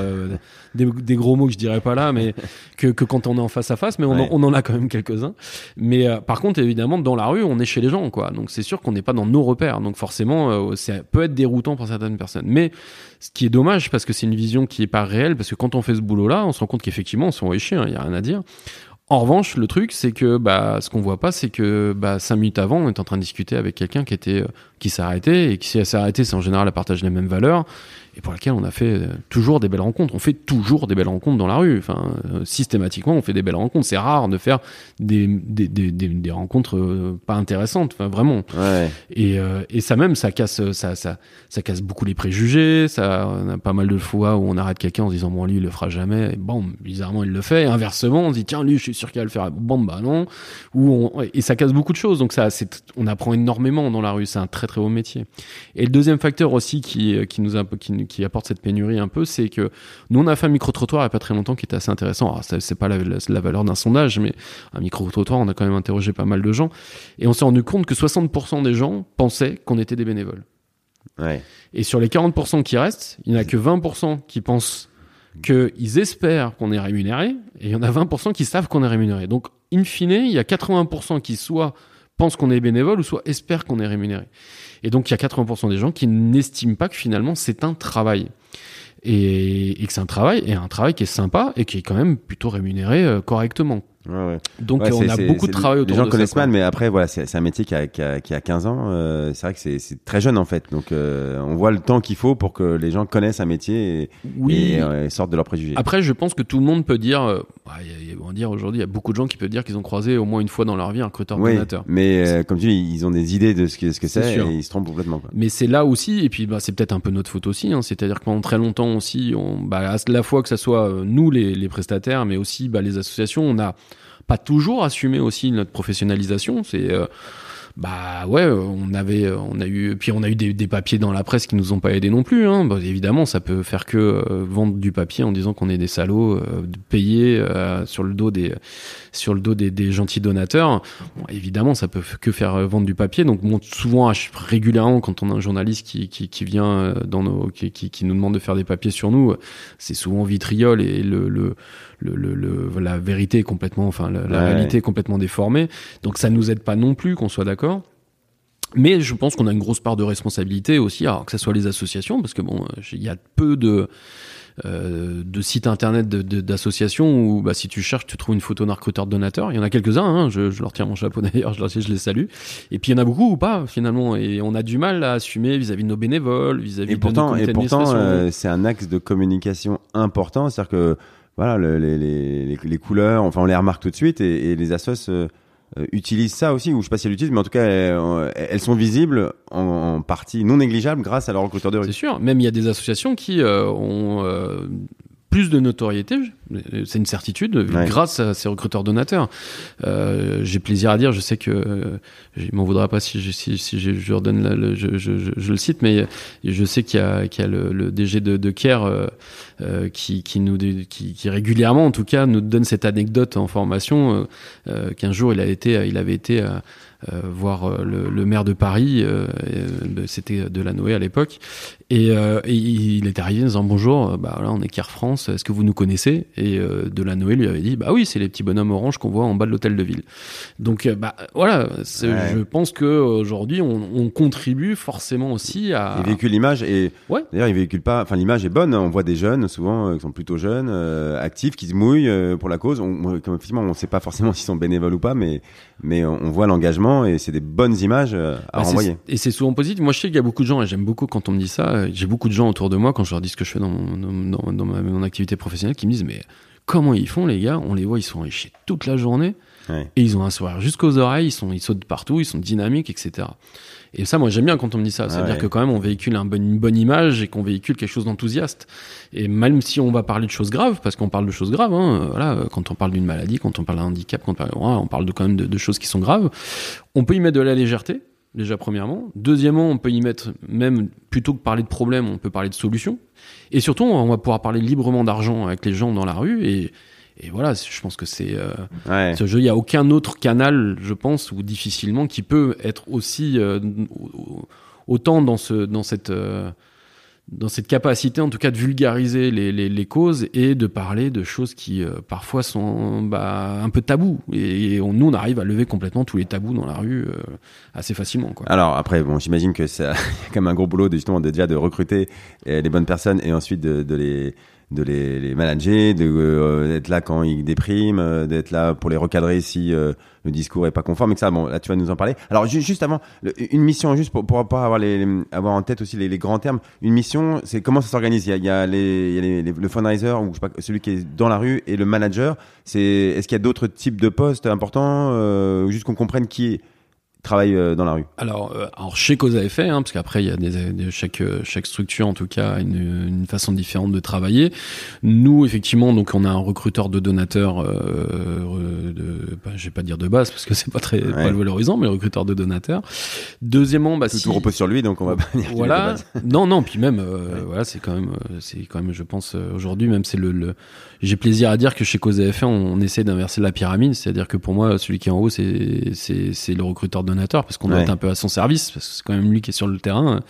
Speaker 2: des, des, gros mots que je dirais pas là, mais que que quand on est en face à face. Mais on, on en a quand même quelques-uns. Mais euh, par contre, évidemment, dans la rue, on est chez les gens, quoi. Donc c'est sûr qu'on n'est pas dans nos repères. Donc forcément, euh, ça peut être déroutant pour certaines personnes. Mais ce qui est dommage, parce que c'est une vision qui est pas réelle, parce que quand on fait ce boulot-là, on se rend compte qu'effectivement, on s'en chier, il hein, y a rien à dire. En revanche, le truc, c'est que bah, ce qu'on voit pas, c'est que bah, cinq minutes avant, on est en train de discuter avec quelqu'un qui était euh, qui s'est arrêté et qui s'est arrêté, c'est en général à partager les mêmes valeurs et pour laquelle on a fait euh, toujours des belles rencontres. On fait toujours des belles rencontres dans la rue. Enfin, euh, systématiquement, on fait des belles rencontres. C'est rare de faire des, des, des, des, rencontres euh, pas intéressantes, enfin, vraiment.
Speaker 1: Ouais.
Speaker 2: Et, et ça même, ça casse, ça, ça, ça casse beaucoup les préjugés. Ça, on a pas mal de fois où on arrête quelqu'un en se disant, bon, lui, il le fera jamais. Et bon, bizarrement, il le fait. Et inversement, on se dit, tiens, lui, je suis sûr qu'il va le faire. Bon, bah non. Ou on, et ça casse beaucoup de choses. Donc ça, c'est, on apprend énormément dans la rue. C'est un très, très beau métier. Et le deuxième facteur aussi qui, qui nous a, qui, qui apporte cette pénurie un peu, c'est que nous on a fait un micro trottoir il n'y a pas très longtemps qui était assez intéressant. Alors c'est pas la, la, valeur d'un sondage, mais un micro trottoir, on a quand même interrogé pas mal de gens et on s'est rendu compte que 60% des gens pensaient qu'on était des bénévoles.
Speaker 1: Ouais.
Speaker 2: Et sur les 40% qui restent, il n'y en a que 20% qui pensent qu'ils espèrent qu'on est rémunéré, et il y en a 20% qui savent qu'on est rémunéré. Donc, in fine, il y a 80% qui soit pensent qu'on est bénévole ou soit espèrent qu'on est rémunéré. Et donc il y a 80% des gens qui n'estiment pas que finalement c'est un travail. Et, et que c'est un travail, et un travail qui est sympa et qui est quand même plutôt rémunéré euh, correctement.
Speaker 1: Ouais,
Speaker 2: Donc on a beaucoup de travail autour
Speaker 1: de ça. Les gens connaissent mal, mais après voilà, c'est un métier qui a, qui a, qui a 15 ans. Euh, c'est vrai que c'est très jeune en fait. Donc euh, on voit le temps qu'il faut pour que les gens connaissent un métier et,
Speaker 2: oui.
Speaker 1: et, sortent de leurs préjugés.
Speaker 2: Après, je pense que tout le monde peut dire. Euh, on va dire aujourd'hui, il y a beaucoup de gens qui peuvent dire qu'ils ont croisé au moins une fois dans leur vie un recruteur
Speaker 1: oui,
Speaker 2: donateur.
Speaker 1: Mais comme tu dis, ils ont des idées de ce que ce que c'est et ils se trompent complètement. Quoi.
Speaker 2: Mais c'est là aussi, et puis bah, c'est peut-être un peu notre faute aussi. Hein, C'est-à-dire que pendant très longtemps aussi, on, bah, à la fois que ça soit nous les, les prestataires, mais aussi bah, les associations, on a pas toujours assumé aussi notre professionnalisation. C'est euh, bah ouais, on avait, on a eu, puis on a eu des, papiers dans la presse qui nous ont pas aidés non plus. Hein. Bah, évidemment, ça peut faire que euh, vendre du papier en disant qu'on est des salauds, euh, payés sur le dos des, sur le dos des, gentils donateurs. Bon, évidemment, ça peut que faire vendre du papier. Donc souvent, régulièrement, quand on a un journaliste qui, qui, qui vient dans nos, qui, qui, nous demande de faire des papiers sur nous, c'est souvent vitriol et le, le le, le, la vérité est complètement, enfin la, réalité est complètement déformée. Donc ça nous aide pas non plus qu'on soit d'accord. Mais je pense qu'on a une grosse part de responsabilité aussi, alors que ce soit les associations, parce que bon, il y a peu de euh, de sites internet d'associations où bah, si tu cherches, tu trouves une photo d'un recruteur de donateur. Il y en a quelques-uns, hein, je, je, leur tiens mon chapeau d'ailleurs, je, je, les salue. Et puis il y en a beaucoup ou pas finalement, et on a du mal à assumer vis-à-vis de nos bénévoles, vis-à-vis de
Speaker 1: pourtant,
Speaker 2: nos
Speaker 1: Et pourtant, euh, c'est un axe de communication important, c'est-à-dire que voilà, les, les, les, couleurs, enfin on les remarque tout de suite et, les assos euh, euh, utilisent ça aussi, ou je sais pas si elles l'utilisent, mais en tout cas elles, sont visibles en, partie non négligeable grâce à leur recruteur de rue.
Speaker 2: C'est sûr, même il y a des associations qui euh, ont plus de notoriété, c'est une certitude, grâce à ces recruteurs donateurs. Euh, j'ai plaisir à dire, je sais que euh, je m'en voudra pas si je, si, si je, je redonne le, je, je, je, le cite, mais je sais qu'il y a, qu'il y a le, le, DG de, de Care euh, euh, qui, qui nous qui, qui, régulièrement, en tout cas, nous donne cette anecdote en formation euh, qu'un jour il a été, il avait été euh, voir euh, le, le, maire de Paris, euh, c'était de la Noé à l'époque, et, et, il est arrivé en disant bonjour, bah là on est Care France, est-ce que vous nous connaissez? Et de la Noé lui avait dit bah oui c'est les petits bonhommes orange qu'on voit en bas de l'hôtel de ville. Donc bah voilà, je pense que aujourd'hui on, on, contribue forcément aussi à.
Speaker 1: Il véhicule l'image et
Speaker 2: ouais.
Speaker 1: d'ailleurs il véhicule pas, enfin l'image est bonne, on voit des jeunes souvent qui sont plutôt jeunes, actifs, qui se mouillent pour la cause. On, comme effectivement on sait pas forcément s'ils sont bénévoles ou pas, mais mais on voit l'engagement et c'est des bonnes images euh, à bah, renvoyer.
Speaker 2: Et c'est souvent positif. Moi, je sais qu'il y a beaucoup de gens, et j'aime beaucoup quand on me dit ça, j'ai beaucoup de gens autour de moi, quand je leur dis ce que je fais dans mon, dans, ma, mon activité professionnelle, qui me disent, mais comment ils font, les gars? On les voit, ils sont riches toute la journée. Et ils ont un sourire jusqu'aux oreilles, ils, sont, ils sautent partout, ils sont dynamiques, etc. Et ça, moi, j'aime bien quand on me dit ça. C'est-à-dire que quand même, on véhicule un bon, une bonne image et qu'on véhicule quelque chose d'enthousiaste. Et même si on va parler de choses graves, parce qu'on parle de choses graves, hein, voilà, quand on parle d'une maladie, quand on parle d'un handicap, quand on parle, de quand même de, de choses qui sont graves, on peut y mettre de la légèreté, déjà premièrement. Deuxièmement, on peut y mettre même plutôt que parler de problèmes, on peut parler de solutions. Et surtout, on va pouvoir parler librement d'argent avec les gens dans la rue et et voilà, je pense que c'est euh, ce jeu. Il y a aucun autre canal, je pense, ou difficilement qui peut être aussi euh, autant dans ce dans cette euh, dans cette capacité, en tout cas, de vulgariser les, les, causes et de parler de choses qui euh, parfois sont bah, un peu tabous. Et, on, nous, on arrive à lever complètement tous les tabous dans la rue euh, assez facilement. Quoi.
Speaker 1: Alors après, bon, j'imagine que c'est comme un gros boulot de, justement déjà de recruter les bonnes personnes et ensuite de, de les de les, les manager, euh, d'être là quand ils dépriment, d'être là pour les recadrer si le discours est pas conforme, et que ça, bon, là, tu vas nous en parler. Alors, juste avant, une mission, juste pour, pour, avoir, les, avoir en tête aussi les, les grands termes, une mission, c'est comment ça s'organise? Il, il y a, les, il y a les, le fundraiser, ou je sais pas, celui qui est dans la rue, et le manager. C'est, est-ce qu'il y a d'autres types de postes importants, euh, juste qu'on comprenne qui est? Travaille euh, dans la rue.
Speaker 2: Alors, euh, alors chez Cause à effet, hein, parce qu'après il y a des, chaque euh, chaque structure en tout cas a une, une, façon différente de travailler. Nous effectivement donc on a un recruteur de donateurs, euh, de, bah, je vais pas dire de base parce que c'est pas très pas valorisant, mais recruteur de donateurs. Deuxièmement, bah
Speaker 1: tout,
Speaker 2: si
Speaker 1: tout repose sur lui donc on va pas dire
Speaker 2: voilà non non puis même voilà c'est quand même c'est quand même je pense aujourd'hui même c'est le, le j'ai plaisir à dire que chez Cause à on, on essaie d'inverser la pyramide, c'est-à-dire que pour moi celui qui est en haut c'est c'est c'est le recruteur de parce qu'on doit être un peu à son service parce que c'est quand même lui qui est sur le terrain.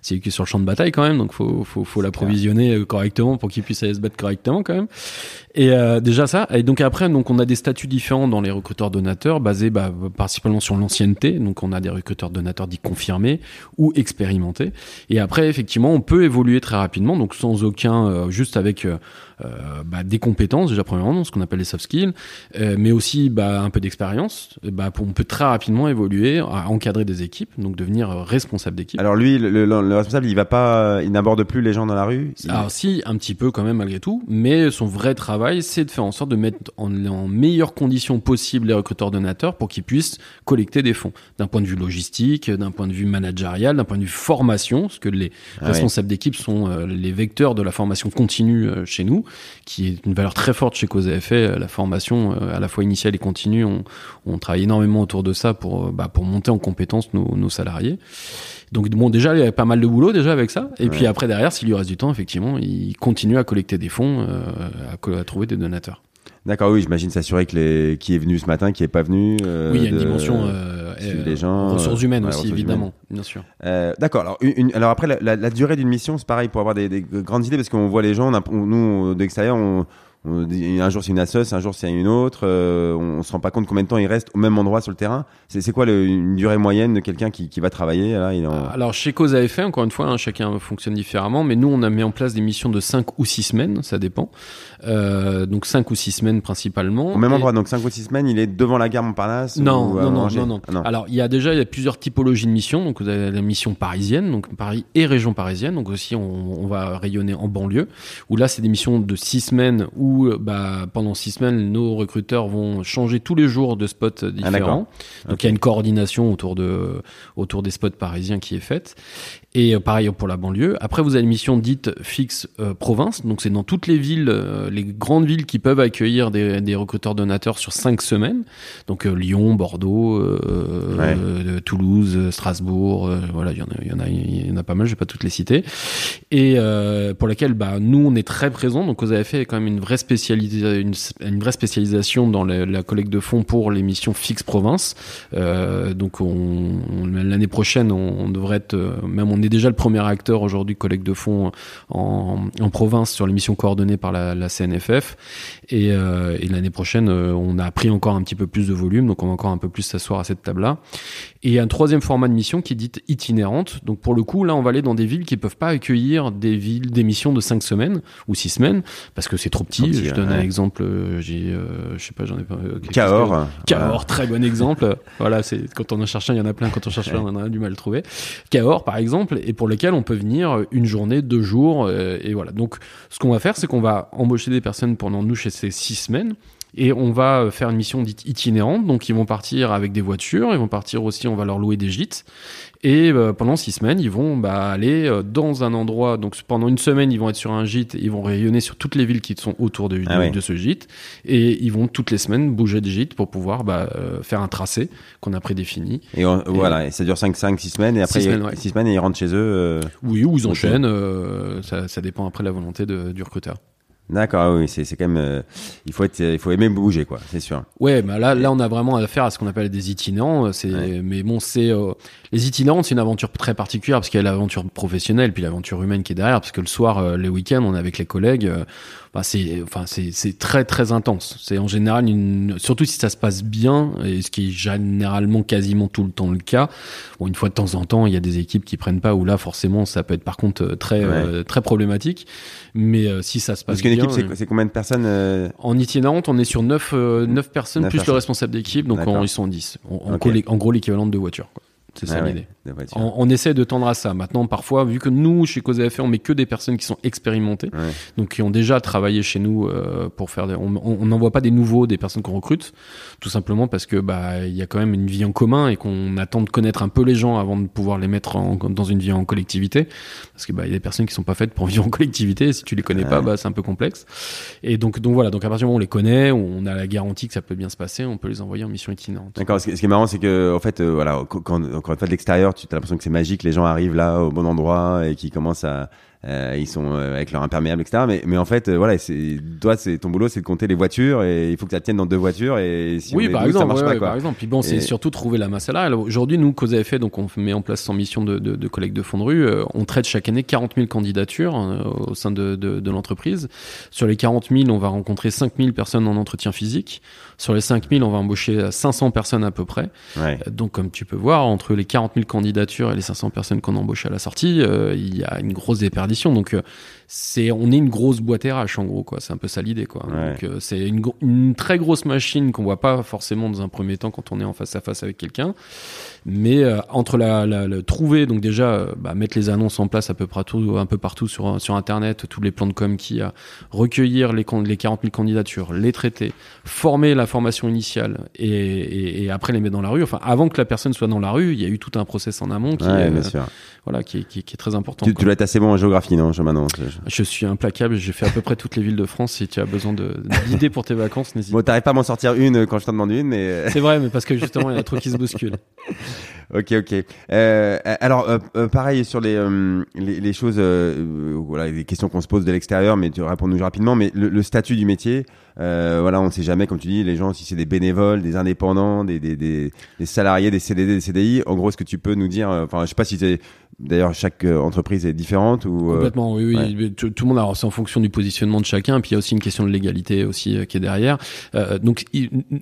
Speaker 2: C'est lui qui est sur le champ de bataille quand même donc faut faut, faut l'approvisionner euh, correctement pour qu'il puisse aller se battre correctement quand même et euh, déjà ça et donc après donc on a des statuts différents dans les recruteurs donateurs basés bah, principalement sur l'ancienneté donc on a des recruteurs donateurs dits confirmés ou expérimentés et après effectivement on peut évoluer très rapidement donc sans aucun euh, juste avec euh, bah, des compétences déjà premièrement, ce qu'on appelle les soft skills, euh, mais aussi bah, un peu d'expérience. Bah, on peut très rapidement évoluer, à encadrer des équipes, donc devenir responsable d'équipe.
Speaker 1: Alors lui, le, le, responsable, il va pas, il n'aborde plus les gens dans la rue.
Speaker 2: Alors si, un petit peu quand même malgré tout, mais son vrai travail, c'est de faire en sorte de mettre en, en meilleures conditions possibles les recruteurs donateurs pour qu'ils puissent collecter des fonds, d'un point de vue logistique, d'un point de vue managérial, d'un point de vue formation, parce que les ah responsables d'équipe sont euh, les vecteurs de la formation continue chez nous qui est une valeur très forte chez Cause effet. La formation, euh, à la fois initiale et continue, on, on travaille énormément autour de ça pour, euh, bah, pour monter en compétence nos, nos salariés. Donc bon, déjà, il y avait pas mal de boulot déjà avec ça. Et puis après, derrière, s'il lui reste du temps, effectivement, il continue à collecter des fonds, euh, à, à trouver des donateurs.
Speaker 1: D'accord, oui, j'imagine s'assurer que les qui est venu ce matin, qui est pas venu.
Speaker 2: Euh, oui, il y a une dimension euh,
Speaker 1: les gens,
Speaker 2: ressources humaines aussi, évidemment, bien sûr.
Speaker 1: Euh, D'accord. Alors, une, alors après, la, la, durée d'une mission, c'est pareil pour avoir des, des, grandes idées parce qu'on voit les gens, on, nous d'extérieur, on un jour c'est une assoce, un jour c'est une autre. Euh, on, se rend pas compte combien de temps il reste au même endroit sur le terrain. C'est quoi le, une durée moyenne de quelqu'un qui, qui, va travailler là, il
Speaker 2: Alors chez Cause à effet, encore une fois, hein, chacun fonctionne différemment, mais nous on a mis en place des missions de 5 ou 6 semaines, ça dépend. Euh, donc 5 ou 6 semaines principalement.
Speaker 1: Au même endroit, donc 5 ou 6 semaines, il est devant la gare Montparnasse
Speaker 2: non, non, non, non, ah, non, Alors il y a déjà il y a plusieurs typologies de missions. Donc vous avez la mission parisienne, donc Paris et région parisienne. Donc aussi on, on va rayonner en banlieue. Où là c'est des missions de 6 semaines où bah pendant six semaines, nos recruteurs vont changer tous les jours de spots ah, différents. Donc il y a une coordination autour de autour des spots parisiens qui est faite. Et euh, pareil pour la banlieue. Après, vous avez une mission dite fixe euh, province. Donc, c'est dans toutes les villes, euh, les grandes villes qui peuvent accueillir des, des recruteurs donateurs sur cinq semaines. Donc, Lyon, Bordeaux, Toulouse, Strasbourg. voilà, il y en a, y en a, il y en a pas mal. Je vais pas toutes les citer. Et pour laquelle, bah, nous, on est très présents. Donc, vous avez fait quand même une vraie spécialisation, une, une, vraie spécialisation dans la, la, collecte de fonds pour les missions fixes province. donc, on, l'année prochaine, on, on, devrait être, même on est déjà le premier acteur aujourd'hui collecte de fonds en, en province sur les missions coordonnées par la, la CNFF. Et, euh, et l'année prochaine, euh, on a pris encore un petit peu plus de volume, donc on va encore un peu plus s'asseoir à cette table-là. Et un troisième format de mission qui est dite itinérante. Donc pour le coup, là, on va aller dans des villes qui peuvent pas accueillir des villes, des missions de cinq semaines ou six semaines parce que c'est trop petit. je donne un exemple. J'ai, je sais pas, j'en ai pas.
Speaker 1: Cahors.
Speaker 2: Cahors, très bon exemple. voilà, c'est quand on en cherche un, il y en a plein. Quand on cherche un, on a du mal à le trouver. Cahors, par exemple, et pour lequel on peut venir une journée, deux jours, et voilà. Donc, ce qu'on va faire, c'est qu'on va embaucher des personnes pendant nous chez ces six semaines et on va euh, faire une mission dite itinérante. Donc ils vont partir avec des voitures, ils vont partir aussi, on va leur louer des gîtes. Et euh, pendant six semaines, ils vont bah, aller euh, dans un endroit. Donc pendant une semaine, ils vont être sur un gîte. Ils vont rayonner sur toutes les villes qui sont autour de, ah de, ce gîte. Et ils vont toutes les semaines bouger des gîtes pour pouvoir bah, faire un tracé qu'on a prédéfini.
Speaker 1: Et, voilà, et ça dure 5, 5, 6 semaines. Et après, six semaines, semaines et ils rentrent chez eux.
Speaker 2: Oui, ou ils enchaînent. ça, ça, dépend après de la volonté de, du recruteur.
Speaker 1: D'accord, oui, c'est quand même, euh, il faut être, il faut aimer bouger, quoi, c'est sûr.
Speaker 2: Ouais, bah là, là, on a vraiment affaire à ce qu'on appelle des itinérants. C'est, mais bon, c'est euh, les itinérants, c'est une aventure très particulière parce qu'il y a l'aventure professionnelle puis l'aventure humaine qui est derrière. Parce que le soir, euh, les week-ends, on est avec les collègues. Bah c'est, enfin, c'est, c'est très très intense. C'est en général, une, surtout si ça se passe bien, et ce qui est généralement quasiment tout le temps le cas. Bon, une fois de temps en temps, il y a des équipes qui prennent pas ou là, forcément, ça peut être par contre très très problématique. Mais si ça se passe
Speaker 1: bien c'est combien de personnes euh
Speaker 2: En itinérante, on est sur 9, 9 euh, personnes, plus le responsable d'équipe, donc ils sont 10. En, en gros, l'équivalent de deux voitures. Quoi. C'est ça ah l'idée. On, essaie de tendre à ça. Maintenant, parfois, vu que nous, chez Cause on met que des personnes qui sont expérimentées, donc qui ont déjà travaillé chez nous euh, pour faire. Des, on n'envoie pas des nouveaux, des personnes qu'on recrute, tout simplement parce que bah il y a quand même une vie en commun et qu'on attend de connaître un peu les gens avant de pouvoir les mettre dans une vie en collectivité, parce que bah il y a des personnes qui sont pas faites pour vivre en collectivité. Et si tu les connais pas, bah c'est un peu complexe. Et donc donc voilà. Donc à partir du moment où on les connaît, on a la garantie que ça peut bien se passer, on peut les envoyer en mission itinérante.
Speaker 1: D'accord. Ce, qui est marrant, c'est que en fait, euh, voilà, quand encore une fois de l'extérieur, tu as l'impression que c'est magique, les gens arrivent là au bon endroit et qui commencent à euh, ils sont euh, avec leur imperméable, etc. Mais, mais en fait, euh, voilà, c'est toi, c'est ton boulot, c'est de compter les voitures et il faut que ça tienne dans deux voitures et si
Speaker 2: oui, par exemple, ça marche pas, quoi. par exemple. Puis bon, c'est surtout trouver la masse salariale. Aujourd'hui, nous, Cause effet, donc on met en place sans mission de, de, de collecte de fonds de rue. on traite chaque année 40 000 candidatures au sein de, de, de l'entreprise. Sur les 40 000, on va rencontrer 5 000 personnes en entretien physique. Sur les 5 000, on va embaucher 500 personnes à peu près. Ouais. Donc, comme tu peux voir, entre les 40 000 candidatures et les 500 personnes qu'on embauche à la sortie, il y a une grosse déperdition donc euh, c'est on est une grosse boîte RH en gros quoi. C'est un peu ça l'idée quoi. Donc euh, c'est une, une, très grosse machine qu'on voit pas forcément dans un premier temps quand on est en face à face avec quelqu'un. Mais euh, entre la, la, le trouver, donc déjà bah, mettre les annonces en place à peu près tout, un peu partout sur sur internet, tous les plans de com qui a, recueillir les les 40 000 candidatures, les traiter, former la formation initiale et, et, et, après les mettre dans la rue. Enfin avant que la personne soit dans la rue, il y a eu tout un process en amont qui est, voilà qui est, qui, est très important.
Speaker 1: Tu, tu être assez bon en géographie non, je maintenant.
Speaker 2: Je suis implacable, j'ai fait à peu près toutes les villes de France. Si tu as besoin d'idées pour tes vacances, n'hésite
Speaker 1: pas. Bon, t'arrives pas à m'en sortir une quand je t'en demande une, mais.
Speaker 2: Euh, c'est vrai, mais parce que justement, il y a trop qui se bousculent.
Speaker 1: ok, ok. Euh, alors, euh, euh pareil sur les, euh, les, les, choses, voilà, les questions qu'on se pose de l'extérieur, mais tu réponds-nous rapidement. Mais le, le, statut du métier, voilà, on ne sait jamais, comme tu dis, les gens, si c'est des bénévoles, des indépendants, des, des, des, des, salariés, des CDD, des CDI. En gros, est-ce que tu peux nous dire, enfin, je sais pas si c'est D'ailleurs, chaque entreprise est différente ou
Speaker 2: complètement. Oui, oui. Tout, le monde, alors c'est en fonction du positionnement de chacun. Puis il y a aussi une question de légalité aussi qui est derrière. Euh, donc,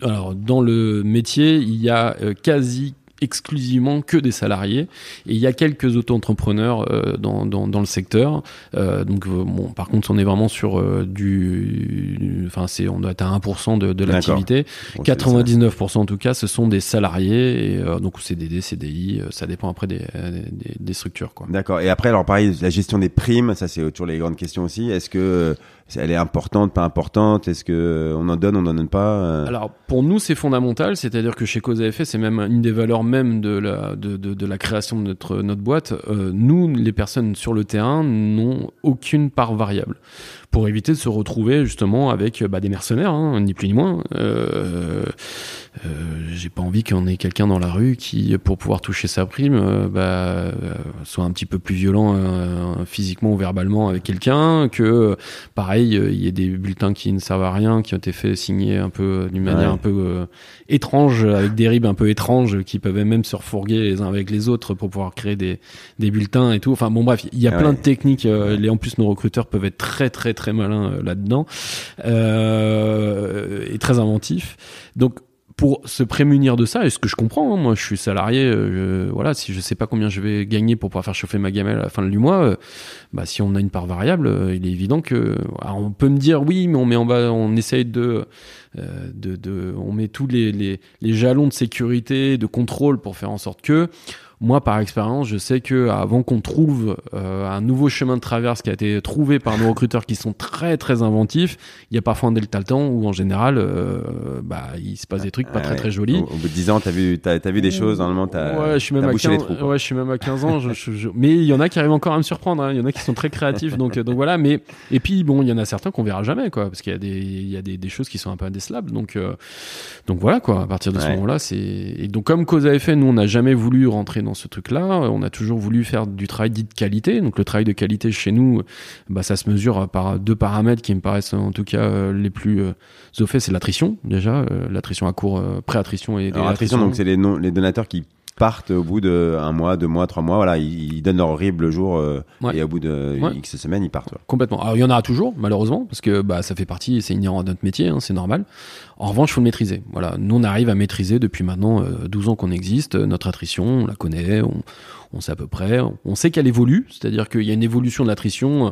Speaker 2: alors dans le métier, il y a quasi exclusivement que des salariés. Et il y a quelques auto-entrepreneurs euh, dans, dans, dans, le secteur. Euh, donc euh, bon par contre on est vraiment sur euh, du enfin c'est on doit être à 1% de, de l'activité. 99% en tout cas ce sont des salariés. Et, euh, donc CDD CDI ça dépend après des, des, des structures quoi.
Speaker 1: D'accord. Et après alors pareil la gestion des primes ça c'est toujours les grandes questions aussi. Est-ce que elle est importante, pas importante Est-ce que on en donne, on en donne pas euh?
Speaker 2: Alors pour nous c'est fondamental, c'est-à-dire que chez Cause AFS c'est même une des valeurs même de la de, de, de la création de notre notre boîte. Euh, nous les personnes sur le terrain n'ont aucune part variable pour éviter de se retrouver justement avec bah, des mercenaires, hein, ni plus ni moins. Euh, euh, j'ai pas envie qu'on ait quelqu'un dans la rue qui, pour pouvoir toucher sa prime, euh, bah, euh, soit un petit peu plus violent physiquement ou verbalement avec quelqu'un, que pareil, il y ait des bulletins qui ne servent à rien, qui ont été faits signer un peu d'une manière un peu étrange, avec des ribes un peu étranges, qui peuvent même se refourguer les uns avec les autres pour pouvoir créer des, des bulletins et tout. Enfin bon bref, il y a plein de techniques. et en plus, nos recruteurs peuvent être très très très malins là-dedans et très inventifs. Donc pour se prémunir de ça, et ce que je comprends, hein, moi je suis salarié, euh, voilà, si je sais pas combien je vais gagner pour pouvoir faire chauffer ma gamelle à la fin du mois, euh, bah si on a une part variable, euh, il est évident que on peut me dire oui, mais on met en bas, on essaye de, de, de, on met tous les, les, les jalons de sécurité, de contrôle pour faire en sorte que moi, par expérience, je sais que avant qu'on trouve euh, un nouveau chemin de traverse qui a été trouvé par nos recruteurs qui sont très très inventifs, il y a parfois un delta le temps où en général, euh, bah, il se passe des trucs pas très très jolis.
Speaker 1: Au, bout de 10 ans, t'as vu, t'as, as vu des choses. Normalement, t'as.
Speaker 2: Ouais, je suis même à 15. ouais, je suis même à 15 ans. je, je, mais il y en a qui arrivent encore à me surprendre. Hein. Il y en a qui sont très créatifs. donc donc voilà. Mais et puis bon, il y en a certains qu'on verra jamais quoi, parce qu'il y a des il y a des, des, choses qui sont un peu indécelables. Donc euh, donc voilà quoi. À partir de ce moment-là, c'est et donc comme cause à effet, nous on n'a jamais voulu rentrer dans ce truc-là on a toujours voulu faire du travail dit de qualité. Donc le travail de qualité chez nous, bah, ça se mesure par deux paramètres qui me paraissent en tout cas euh, les plus euh, au fait. C'est l'attrition déjà, euh, l'attrition à court, pré-attrition et
Speaker 1: Alors, attrition, donc c'est les, les donateurs qui partent au bout de un mois, deux mois, trois mois. Voilà, ils, donnent leur horrible jour et au bout de X semaines, ils partent.
Speaker 2: Complètement. Alors il y en a toujours, malheureusement, parce que bah ça fait partie, c'est inhérent à notre métier, hein, c'est normal. En revanche, il faut le maîtriser. Voilà, nous on arrive à maîtriser depuis maintenant 12 ans qu'on existe notre attrition, on la connaît, on, on sait à peu près, on sait qu'elle évolue, c'est-à-dire qu'il y a une évolution de l'attrition euh,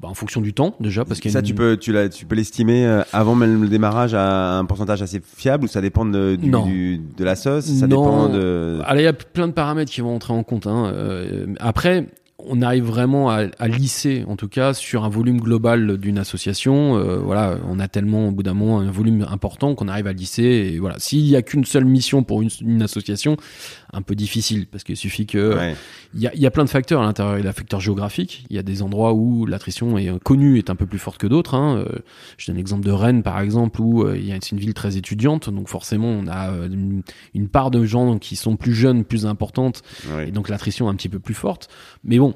Speaker 2: bah, en fonction du temps déjà parce
Speaker 1: ça tu peux tu tu peux l'estimer euh, avant même le démarrage à un pourcentage assez fiable ou ça dépend de du, de la sauce? Ça dépend de
Speaker 2: alors il y a plein de paramètres qui vont entrer en compte hein. Euh, après on arrive vraiment à, à, lisser, en tout cas, sur un volume global d'une association. Euh, voilà, on a tellement, au bout d'un moment, un volume important qu'on arrive à lisser. Et voilà, s'il y a qu'une seule mission pour une, une, association, un peu difficile, parce qu'il suffit que il y, a, y, a, plein de facteurs à l'intérieur. Il y a facteur géographique. Il y a des endroits où l'attrition est connue, est un peu plus forte que d'autres. Hein. Euh, je donne l'exemple de Rennes, par exemple, où euh, il y a une ville très étudiante, donc forcément, on a une, une, part de gens qui sont plus jeunes, plus importante, et donc l'attrition un petit peu plus forte. Mais bon,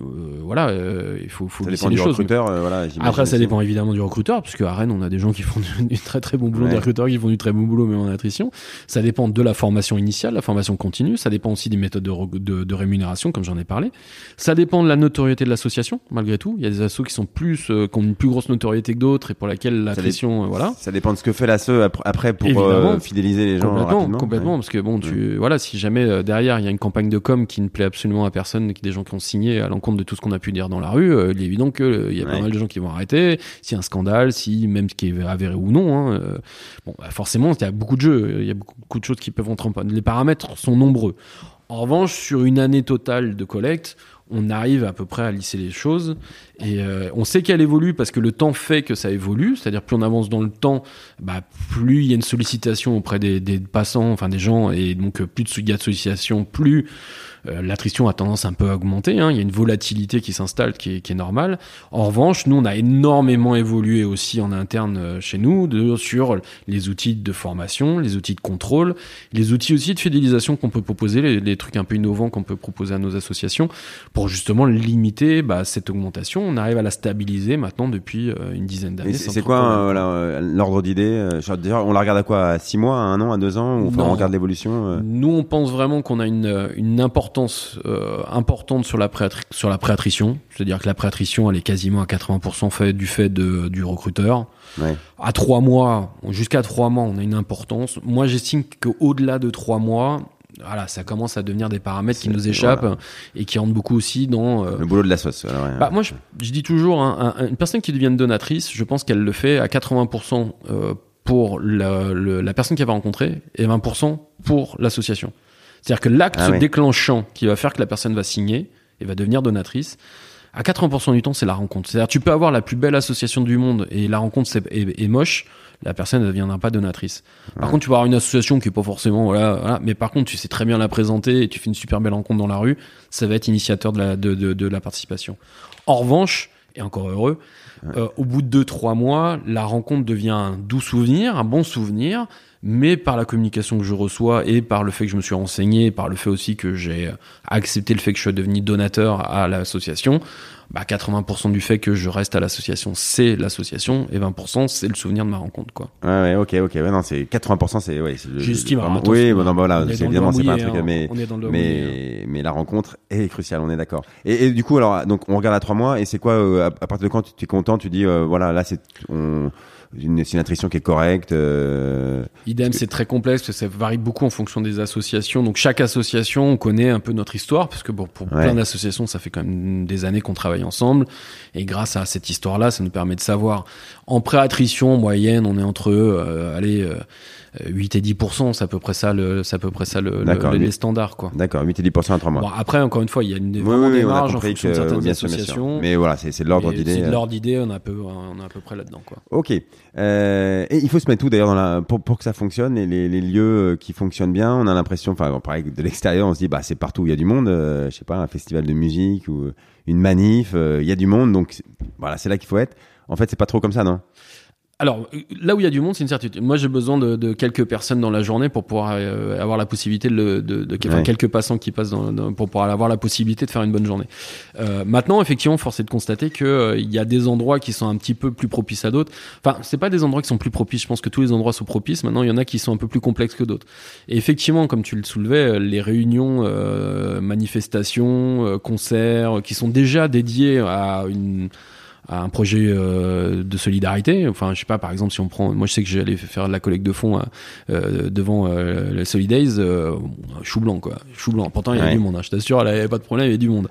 Speaker 2: euh, voilà, euh, il faut, faut
Speaker 1: ça dépend du recruteur. Euh, voilà,
Speaker 2: Après, ça dépend évidemment du recruteur, parce qu'à Rennes, on a des gens qui font du, très très bon boulot, des recruteurs qui font du très bon boulot, mais en attrition. Ça dépend de la formation initiale, la formation continue. Ça dépend aussi des méthodes de, de, de rémunération, comme j'en ai parlé. Ça dépend de la notoriété de l'association, malgré tout. Il y a des assos qui sont plus, qui ont une plus grosse notoriété que d'autres et pour laquelle l'attrition, voilà.
Speaker 1: Ça dépend de ce que fait l'asso après pour fidéliser les gens
Speaker 2: complètement,
Speaker 1: rapidement.
Speaker 2: Complètement, parce que bon, tu, voilà, si jamais derrière il y a une campagne de com qui ne plaît absolument à personne, qui des gens qui ont signé à l'encontre de tout ce qu'on a pu dire dans la rue, euh, il est évident qu'il euh, y a pas mal de gens qui vont arrêter. S'il y a un scandale, si même ce qui est avéré ou non, hein, euh, bon, bah, forcément, il y a beaucoup de jeux, il y a beaucoup, de choses qui peuvent entrer en panne. Les paramètres sont nombreux. En revanche, sur une année totale de collecte, on arrive à peu près à lisser les choses et on sait qu'elle évolue parce que le temps fait que ça évolue, c'est-à-dire plus on avance dans le temps, bah, plus il y a une sollicitation auprès des, des passants, enfin des gens, et donc plus il y a de sollicitation, plus l'attrition a tendance un peu à augmenter. Hein. Il y a une volatilité qui s'installe qui est, qui est normale. En revanche, nous, on a énormément évolué aussi en interne euh, chez nous de, sur les outils de formation, les outils de contrôle, les outils aussi de fidélisation qu'on peut proposer, les, les, trucs un peu innovants qu'on peut proposer à nos associations pour justement limiter bah, cette augmentation. On arrive à la stabiliser maintenant depuis euh, une dizaine d'années.
Speaker 1: C'est quoi l'ordre d'idée On la regarde à quoi À 6 mois, à 1 an, à 2 ans Ou on regarde l'évolution
Speaker 2: Nous, on pense vraiment qu'on a une, une importance euh, importante sur la, sur la préattrition. C'est-à-dire que la préattrition, elle est quasiment à 80% fait du fait de, du recruteur. À trois mois, jusqu'à trois mois, on a une importance. Moi, j'estime qu'au-delà de trois mois, voilà, ça commence à devenir des paramètres qui nous échappent et qui rentrent beaucoup aussi dans
Speaker 1: euh, le boulot de la sauce.
Speaker 2: Bah, moi, je, dis toujours, hein, une personne qui devient donatrice, je pense qu'elle le fait à 80% euh, pour la, la personne qu'elle va rencontrer et 20% pour l'association. C'est-à-dire que l'acte ah déclenchant qui va faire que la personne va signer et va devenir donatrice, à 80% du temps, c'est la rencontre. C'est-à-dire tu peux avoir la plus belle association du monde et la rencontre est, moche, la personne ne deviendra pas donatrice. Par contre, tu vas avoir une association qui est pas forcément voilà, mais par contre, tu sais très bien la présenter et tu fais une super belle rencontre dans la rue, ça va être initiateur de la, de, de, la participation. En revanche, et encore heureux, euh, au bout de 2-3 mois, la rencontre devient un doux souvenir, un bon souvenir, mais par la communication que je reçois et par le fait que je me suis renseigné, par le fait aussi que j'ai accepté le fait que je sois devenu donateur à l'association, bah 80% du fait que je reste à l'association, c'est l'association, et 20% c'est le souvenir de ma rencontre, quoi.
Speaker 1: Ouais, ouais ok, ok, ouais, non, c'est 80%, c'est, ouais, c'est
Speaker 2: J'estime,
Speaker 1: Oui, bon, non, voilà, c'est évidemment, c'est pas un truc, hein, mais, mais, mais la rencontre est cruciale, on est d'accord. Et, et, du coup, alors, donc, on regarde à trois mois, et c'est quoi, euh, à, partir de quand tu es content, tu dis, euh, voilà, là, c'est, on, une, c'est une attrition qui est correcte. Euh,
Speaker 2: Idem, c'est très complexe, parce que ça varie beaucoup en fonction des associations. Donc chaque association, on connaît un peu notre histoire, parce que bon, pour plein d'associations, ça fait quand même des années qu'on travaille ensemble. Et grâce à cette histoire-là, ça nous permet de savoir. En pré-attrition moyenne, on est entre, euh, allez, euh, 8 et 10% c'est à peu près ça le c'est à peu près ça le, les standards quoi.
Speaker 1: D'accord, 8 et 10 à 3 mois.
Speaker 2: Bon, après encore une fois, il y a une vraiment des marges en fonction de certaines associations.
Speaker 1: Mais voilà, c'est de l'ordre d'idée.
Speaker 2: C'est de euh. l'ordre d'idée, on a peu on est à peu près là-dedans quoi.
Speaker 1: OK. Euh, et il faut se mettre tout d'ailleurs dans la pour, pour que ça fonctionne les, les, les lieux euh, qui fonctionnent bien, on a l'impression enfin pareil de l'extérieur, on se dit bah c'est partout où il y a du monde, euh, je sais pas, un festival de musique ou une manif, il y a du monde donc voilà, c'est là qu'il faut être. En fait, c'est pas trop comme ça, non?
Speaker 2: Alors, là où il y a du monde, c'est une certitude. Moi, j'ai besoin de, de, quelques personnes dans la journée pour pouvoir euh, avoir la possibilité de, de, de enfin, quelques passants qui passent dans, pour pouvoir avoir la possibilité de faire une bonne journée. Euh, maintenant, effectivement, force est de constater que euh, il y a des endroits qui sont un petit peu plus propices à d'autres. Enfin, c'est pas des endroits qui sont plus propices. Je pense que tous les endroits sont propices. Maintenant, il y en a qui sont un peu plus complexes que d'autres. Et effectivement, comme tu le soulevais, euh, les réunions, manifestations, concerts, qui sont déjà dédiés à une à un projet euh, de solidarité. Enfin, je sais pas, par exemple, si on prend, moi je sais que j'allais faire de la collecte de fonds euh, devant euh, les Solidays, euh, chou blanc quoi, chou blanc. Pourtant il y a du monde, hein, je t'assure, il n'y avait pas de problème, il y a du monde.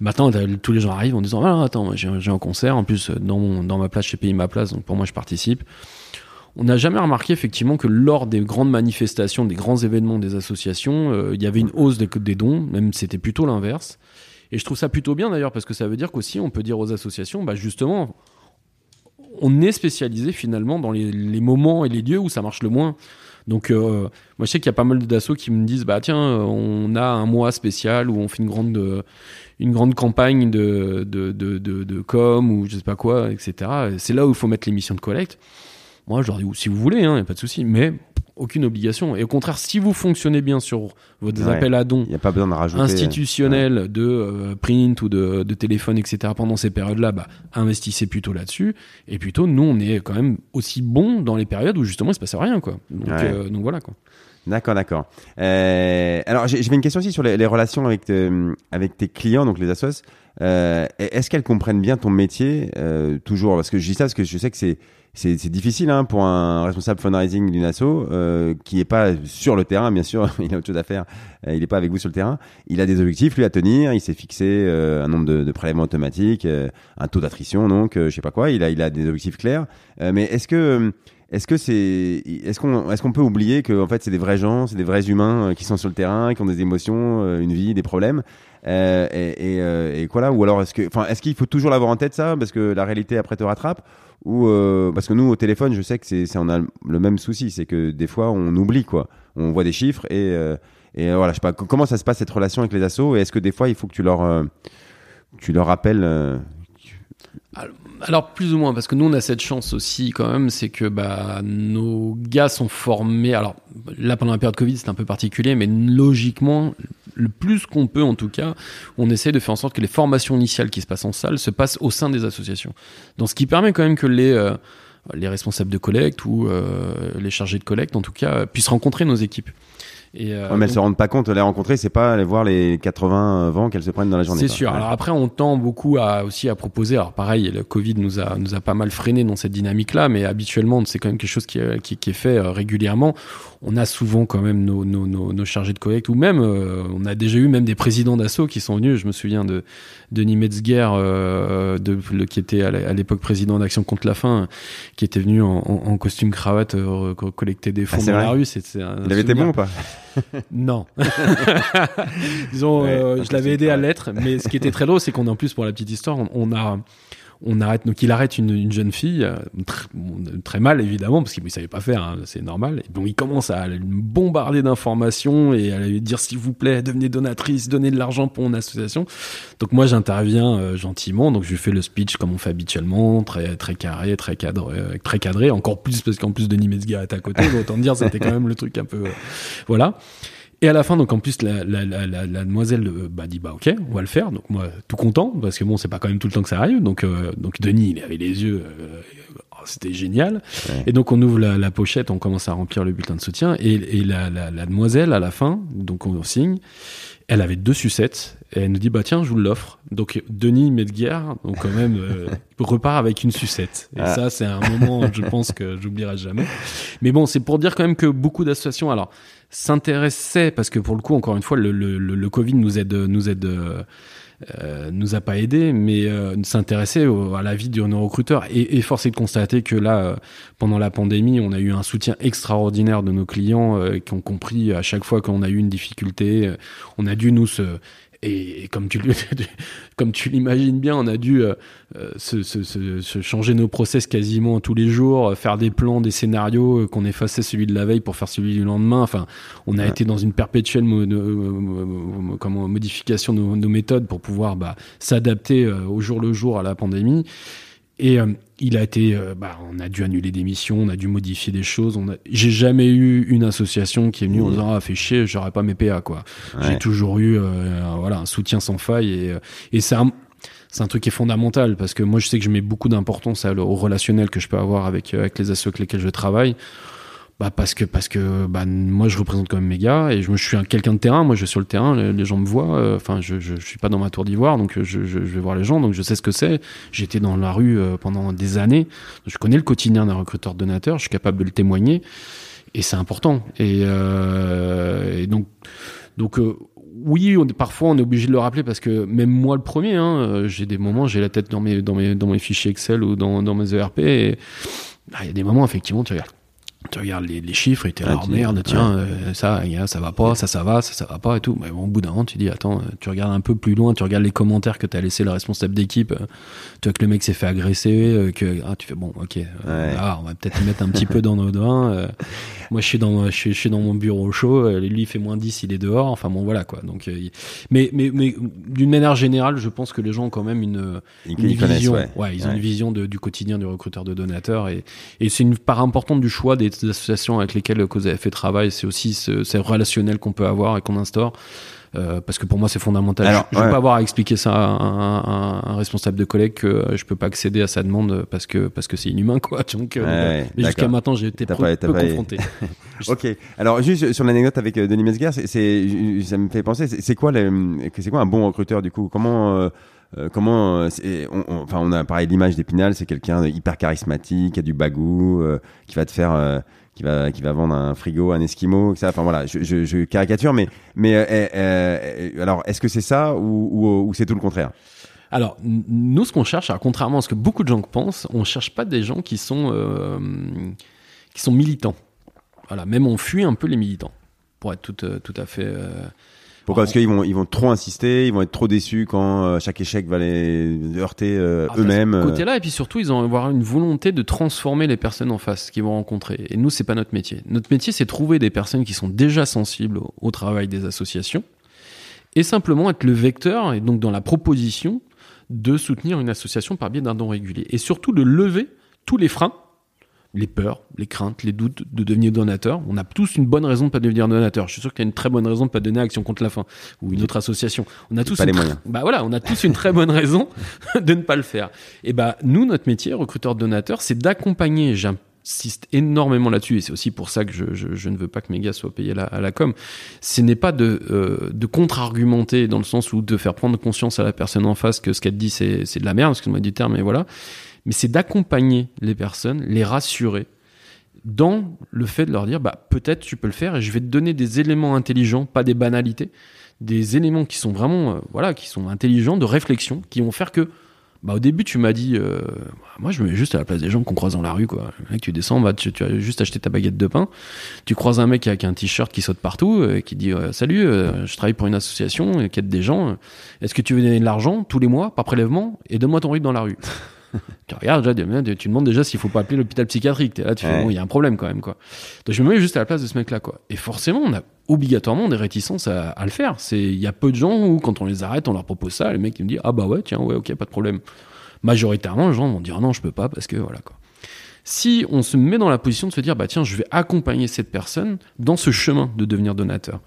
Speaker 2: Maintenant, tous les gens arrivent en disant, ah, attends, j'ai un concert, en plus dans, mon, dans ma place, j'ai payé ma place, donc pour moi je participe. On n'a jamais remarqué effectivement que lors des grandes manifestations, des grands événements des associations, il y avait une hausse des, des dons, même c'était plutôt l'inverse. Et je trouve ça plutôt bien d'ailleurs parce que ça veut dire qu'aussi on peut dire aux associations, bah justement, on est spécialisé finalement dans les, moments et les lieux où ça marche le moins. Donc euh, moi je sais qu'il y a pas mal d'assauts qui me disent bah tiens on a un mois spécial où on fait une grande une grande campagne de de, de, de, de com ou je sais pas quoi etc. C'est là où il faut mettre les missions de collecte. Moi je leur dis si vous voulez hein, y a pas de souci mais aucune obligation. Et au contraire, si vous fonctionnez bien sur vos appels à dons,
Speaker 1: il a pas besoin de rajouter,
Speaker 2: institutionnels, de euh, print ou de, de, téléphone, etc. Pendant ces périodes-là, bah, investissez plutôt là-dessus. Et plutôt, nous, on est quand même aussi bon dans les périodes où justement il se passe rien, quoi. Donc, euh, donc voilà, quoi.
Speaker 1: D'accord, d'accord. Euh, alors, j'ai une question aussi sur les, les relations avec, avec tes clients, donc les assos. Euh, Est-ce qu'elles comprennent bien ton métier euh, toujours? Parce que je dis ça parce que je sais que c'est c'est difficile hein, pour un responsable fundraising d'une asso euh, qui est pas sur le terrain, bien sûr, il a autre chose à faire, il est pas avec vous sur le terrain. Il a des objectifs lui à tenir, il s'est fixé un nombre de, de, prélèvements automatiques, un taux d'attrition, donc je sais pas quoi. Il a il a des objectifs clairs. mais est-ce que est-ce que c'est, est-ce qu'on, est-ce qu'on peut oublier que en fait c'est des vrais gens, c'est des vrais humains qui sont sur le terrain, qui ont des émotions, une vie, des problèmes, euh, et, et, euh, et, quoi là? Ou alors est-ce que, enfin, est-ce qu'il faut toujours l'avoir en tête ça, parce que la réalité après te rattrape? Ou euh, parce que nous au téléphone, je sais que c'est, on a le même souci, c'est que des fois on oublie quoi. On voit des chiffres et et voilà, je sais pas comment ça se passe cette relation avec les assos? Et est-ce que des fois il faut que tu leur tu leur rappelles
Speaker 2: alors plus ou moins parce que nous on a cette chance aussi quand même, c'est que bah nos gars sont formés. Alors là pendant la période Covid c'est un peu particulier, mais logiquement le plus qu'on peut en tout cas, on essaie de faire en sorte que les formations initiales qui se passent en salle se passent au sein des associations. Donc ce qui permet quand même que les euh, les responsables de collecte ou euh, les chargés de collecte en tout cas puissent rencontrer nos équipes.
Speaker 1: Et euh, mais elles se rendent pas compte, les rencontrer, c'est pas aller voir les 80 vents qu'elles se prennent dans la journée.
Speaker 2: C'est sûr. Alors après, on tend beaucoup à aussi à proposer. Alors pareil, le Covid nous a nous a pas mal freiné dans cette dynamique-là, mais habituellement, c'est quand même quelque chose qui, qui, qui est fait euh, régulièrement. On a souvent quand même nos, nos, nos, nos chargés de collecte, ou même euh, on a déjà eu même des présidents d'assaut qui sont venus. Je me souviens de Denis Metzger, euh, de, le, qui était à l'époque président d'Action contre la faim, qui était venu en, en, costume cravate collecter des fonds ah, dans la rue.
Speaker 1: Il avait été bon ou pas?
Speaker 2: non. Disons, euh, je l'avais aidé à l'être, mais ce qui était très drôle, c'est qu'on en plus pour la petite histoire, on a on arrête donc il arrête une, une jeune fille euh, très, mal évidemment parce qu'il ne savait pas faire hein, c'est normal. Donc il commence à lui bombarder d'informations et à lui dire s'il vous plaît devenez donatrice donnez de l'argent pour mon association. Donc moi j'interviens euh, gentiment. Donc je fais le speech comme on fait habituellement très très carré très cadré euh, très cadré. Encore plus parce qu'en plus Denis Metzger est à côté autant dire c'était quand même le truc un peu voilà Et à la fin, donc en plus, la, la, la, demoiselle euh, bah, dit bah ok, on va le faire. Donc moi, tout content parce que bon, c'est pas quand même tout le temps que ça arrive. Donc euh, donc Denis, il avait les yeux, euh, c'était génial. Et donc on ouvre la, pochette, on commence à remplir le bulletin de soutien et, et la, demoiselle à la fin, donc on signe. Elle avait deux sucettes et elle nous dit bah tiens je vous l'offre donc Denis Medguer donc quand même repart avec une sucette et ah. ça c'est un moment je pense que j'oublierai jamais mais bon c'est pour dire quand même que beaucoup d'associations alors s'intéressait parce que pour le coup encore une fois le, le, le Covid nous aide nous aide euh, nous a pas aidé, mais euh, s'intéressait à la vie de nos recruteurs. Et, et force est de constater que là, euh, pendant la pandémie, on a eu un soutien extraordinaire de nos clients euh, qui ont compris à chaque fois qu'on a eu une difficulté, on a dû nous se et, comme tu comme tu l'imagines bien, on a dû euh, euh, se, se, se, changer nos process quasiment tous les jours, faire des plans, des scénarios, euh, qu'on effaçait celui de la veille pour faire celui du lendemain. Enfin, on a été dans une perpétuelle comment, modification de nos, méthodes pour pouvoir bah, s'adapter au jour le jour à la pandémie. Et il a été, euh, bah, on a dû annuler des missions, on a dû modifier des choses. On a, j'ai jamais eu une association qui est venue en disant ah fait chier, j'aurais pas mes PA quoi. J'ai toujours eu, euh, voilà, un soutien sans faille et, euh, et c'est un, c'est un truc qui est fondamental parce que moi je sais que je mets beaucoup d'importance au relationnel que je peux avoir avec avec les associations avec lesquels je travaille bah parce que parce que bah moi je représente quand même mes gars et je, suis un quelqu'un de terrain. Moi je suis sur le terrain les, gens me voient. Euh, enfin je, je, je suis pas dans ma tour d'ivoire donc je, je, vais voir les gens. Donc je sais ce que c'est. J'étais dans la rue euh, pendant des années. Je connais le quotidien d'un recruteur donateur. Je suis capable de le témoigner. Et c'est important. Et, euh, et donc donc euh, oui, on, parfois on est obligé de le rappeler parce que même moi le premier, hein, j'ai des moments, j'ai la tête dans mes, dans mes, dans mes fichiers Excel ou dans, dans mes ERP et bah, il y a des moments effectivement tu regardes tu regardes les, les chiffres et t'es là, oh merde, tiens, euh, ça, ça va pas, ça, ça va, ça, ça va pas et tout. Mais bon, au bout d'un moment, tu dis, attends, euh, tu regardes un peu plus loin, tu regardes les commentaires que t'as laissé le responsable d'équipe, euh, tu vois que le mec s'est fait agresser, que, ah, tu fais, bon, ok, ah, on va peut-être mettre un petit peu dans nos doigts. moi, je suis dans, je suis, je suis dans mon bureau chaud, lui, il fait moins 10, il est dehors, enfin bon, voilà, quoi. Donc, mais, mais, mais d'une manière générale, je pense que les gens ont quand même une, une vision, ouais. ils ont une vision de, du quotidien du recruteur de donateur et, et c'est une part importante du choix des associations avec lesquelles Cause fait travail, c'est aussi ce, relationnel qu'on peut avoir et qu'on instaure. Euh, parce que pour moi c'est fondamental. je ne vais pas avoir à expliquer ça à un, responsable de collègue que je peux pas accéder à sa demande parce que parce que c'est inhumain quoi. Donc, euh, mais jusqu'à maintenant j'ai été peu, confronté.
Speaker 1: ok. Alors juste sur l'anecdote avec euh, Denis Mesguer, c'est ça me fait penser. C'est quoi c'est quoi un bon recruteur du coup? Comment euh, comment euh, enfin on a pareil l'image d'Épinal c'est quelqu'un hyper charismatique qui a du bagou euh, qui va te faire qui va qui va vendre un frigo un esquimau ça enfin voilà je, je, caricature mais mais alors est-ce que c'est ça ou, ou, c'est tout le contraire?
Speaker 2: Alors, nous, ce qu'on cherche, alors, contrairement à ce que beaucoup de gens pensent, on cherche pas des gens qui sont, qui sont militants. Voilà, même on fuit un peu les militants, pour être tout, tout à fait
Speaker 1: pourquoi? Parce qu'ils vont, ils vont trop insister, ils vont être trop déçus quand euh, chaque échec va les heurter euh, ah, eux-mêmes.
Speaker 2: Euh. Côté-là, et puis surtout, ils vont avoir une volonté de transformer les personnes en face qu'ils vont rencontrer. Et nous, c'est pas notre métier. Notre métier, c'est trouver des personnes qui sont déjà sensibles au, travail des associations et simplement être le vecteur et donc dans la proposition de soutenir une association par biais d'un don régulier. Et surtout de lever tous les freins les peurs, les craintes, les doutes de devenir donateur. On a tous une bonne raison de pas devenir donateur. Je suis sûr qu'il y a une très bonne raison de pas donner à Action contre la faim ou une autre association. On a tous
Speaker 1: pas les moyens.
Speaker 2: Bah voilà, on a tous une très bonne raison de ne pas le faire. Et bah nous, notre métier, recruteur de donateurs, c'est d'accompagner. J'insiste énormément là-dessus et c'est aussi pour ça que je, je, je, ne veux pas que mes gars soient payés à la, à la com. Ce n'est pas de, euh, de contre-argumenter dans le sens où de faire prendre conscience à la personne en face que ce qu'elle dit c'est, c'est de la merde, excuse-moi du terme, mais voilà mais c'est d'accompagner les personnes, les rassurer dans le fait de leur dire bah peut-être tu peux le faire et je vais te donner des éléments intelligents, pas des banalités, des éléments qui sont vraiment euh, voilà, qui sont intelligents de réflexion qui vont faire que bah au début tu m'as dit euh, moi je me mets juste à la place des gens qu'on croise dans la rue quoi. Le tu descends bah, tu, as juste acheté ta baguette de pain. Tu croises un mec avec un t-shirt qui saute partout et euh, qui dit salut je travaille pour une association qui aide des gens est-ce que tu veux donner de l'argent tous les mois par prélèvement et donne-moi ton rythme dans la rue? tu regardes déjà, tu demandes déjà s'il faut pas appeler l'hôpital psychiatrique. là, tu fais bon, il y a un problème quand même quoi. Donc je me mets juste à la place de ce mec-là quoi. Et forcément, on a obligatoirement des réticences à, le faire. C'est, il y a peu de gens où quand on les arrête, on leur propose ça, les mecs ils me disent ah bah ouais tiens ouais ok pas de problème. Majoritairement, les gens vont dire non je peux pas parce que voilà quoi. Si on se met dans la position de se dire bah tiens je vais accompagner cette personne dans ce chemin de devenir donateur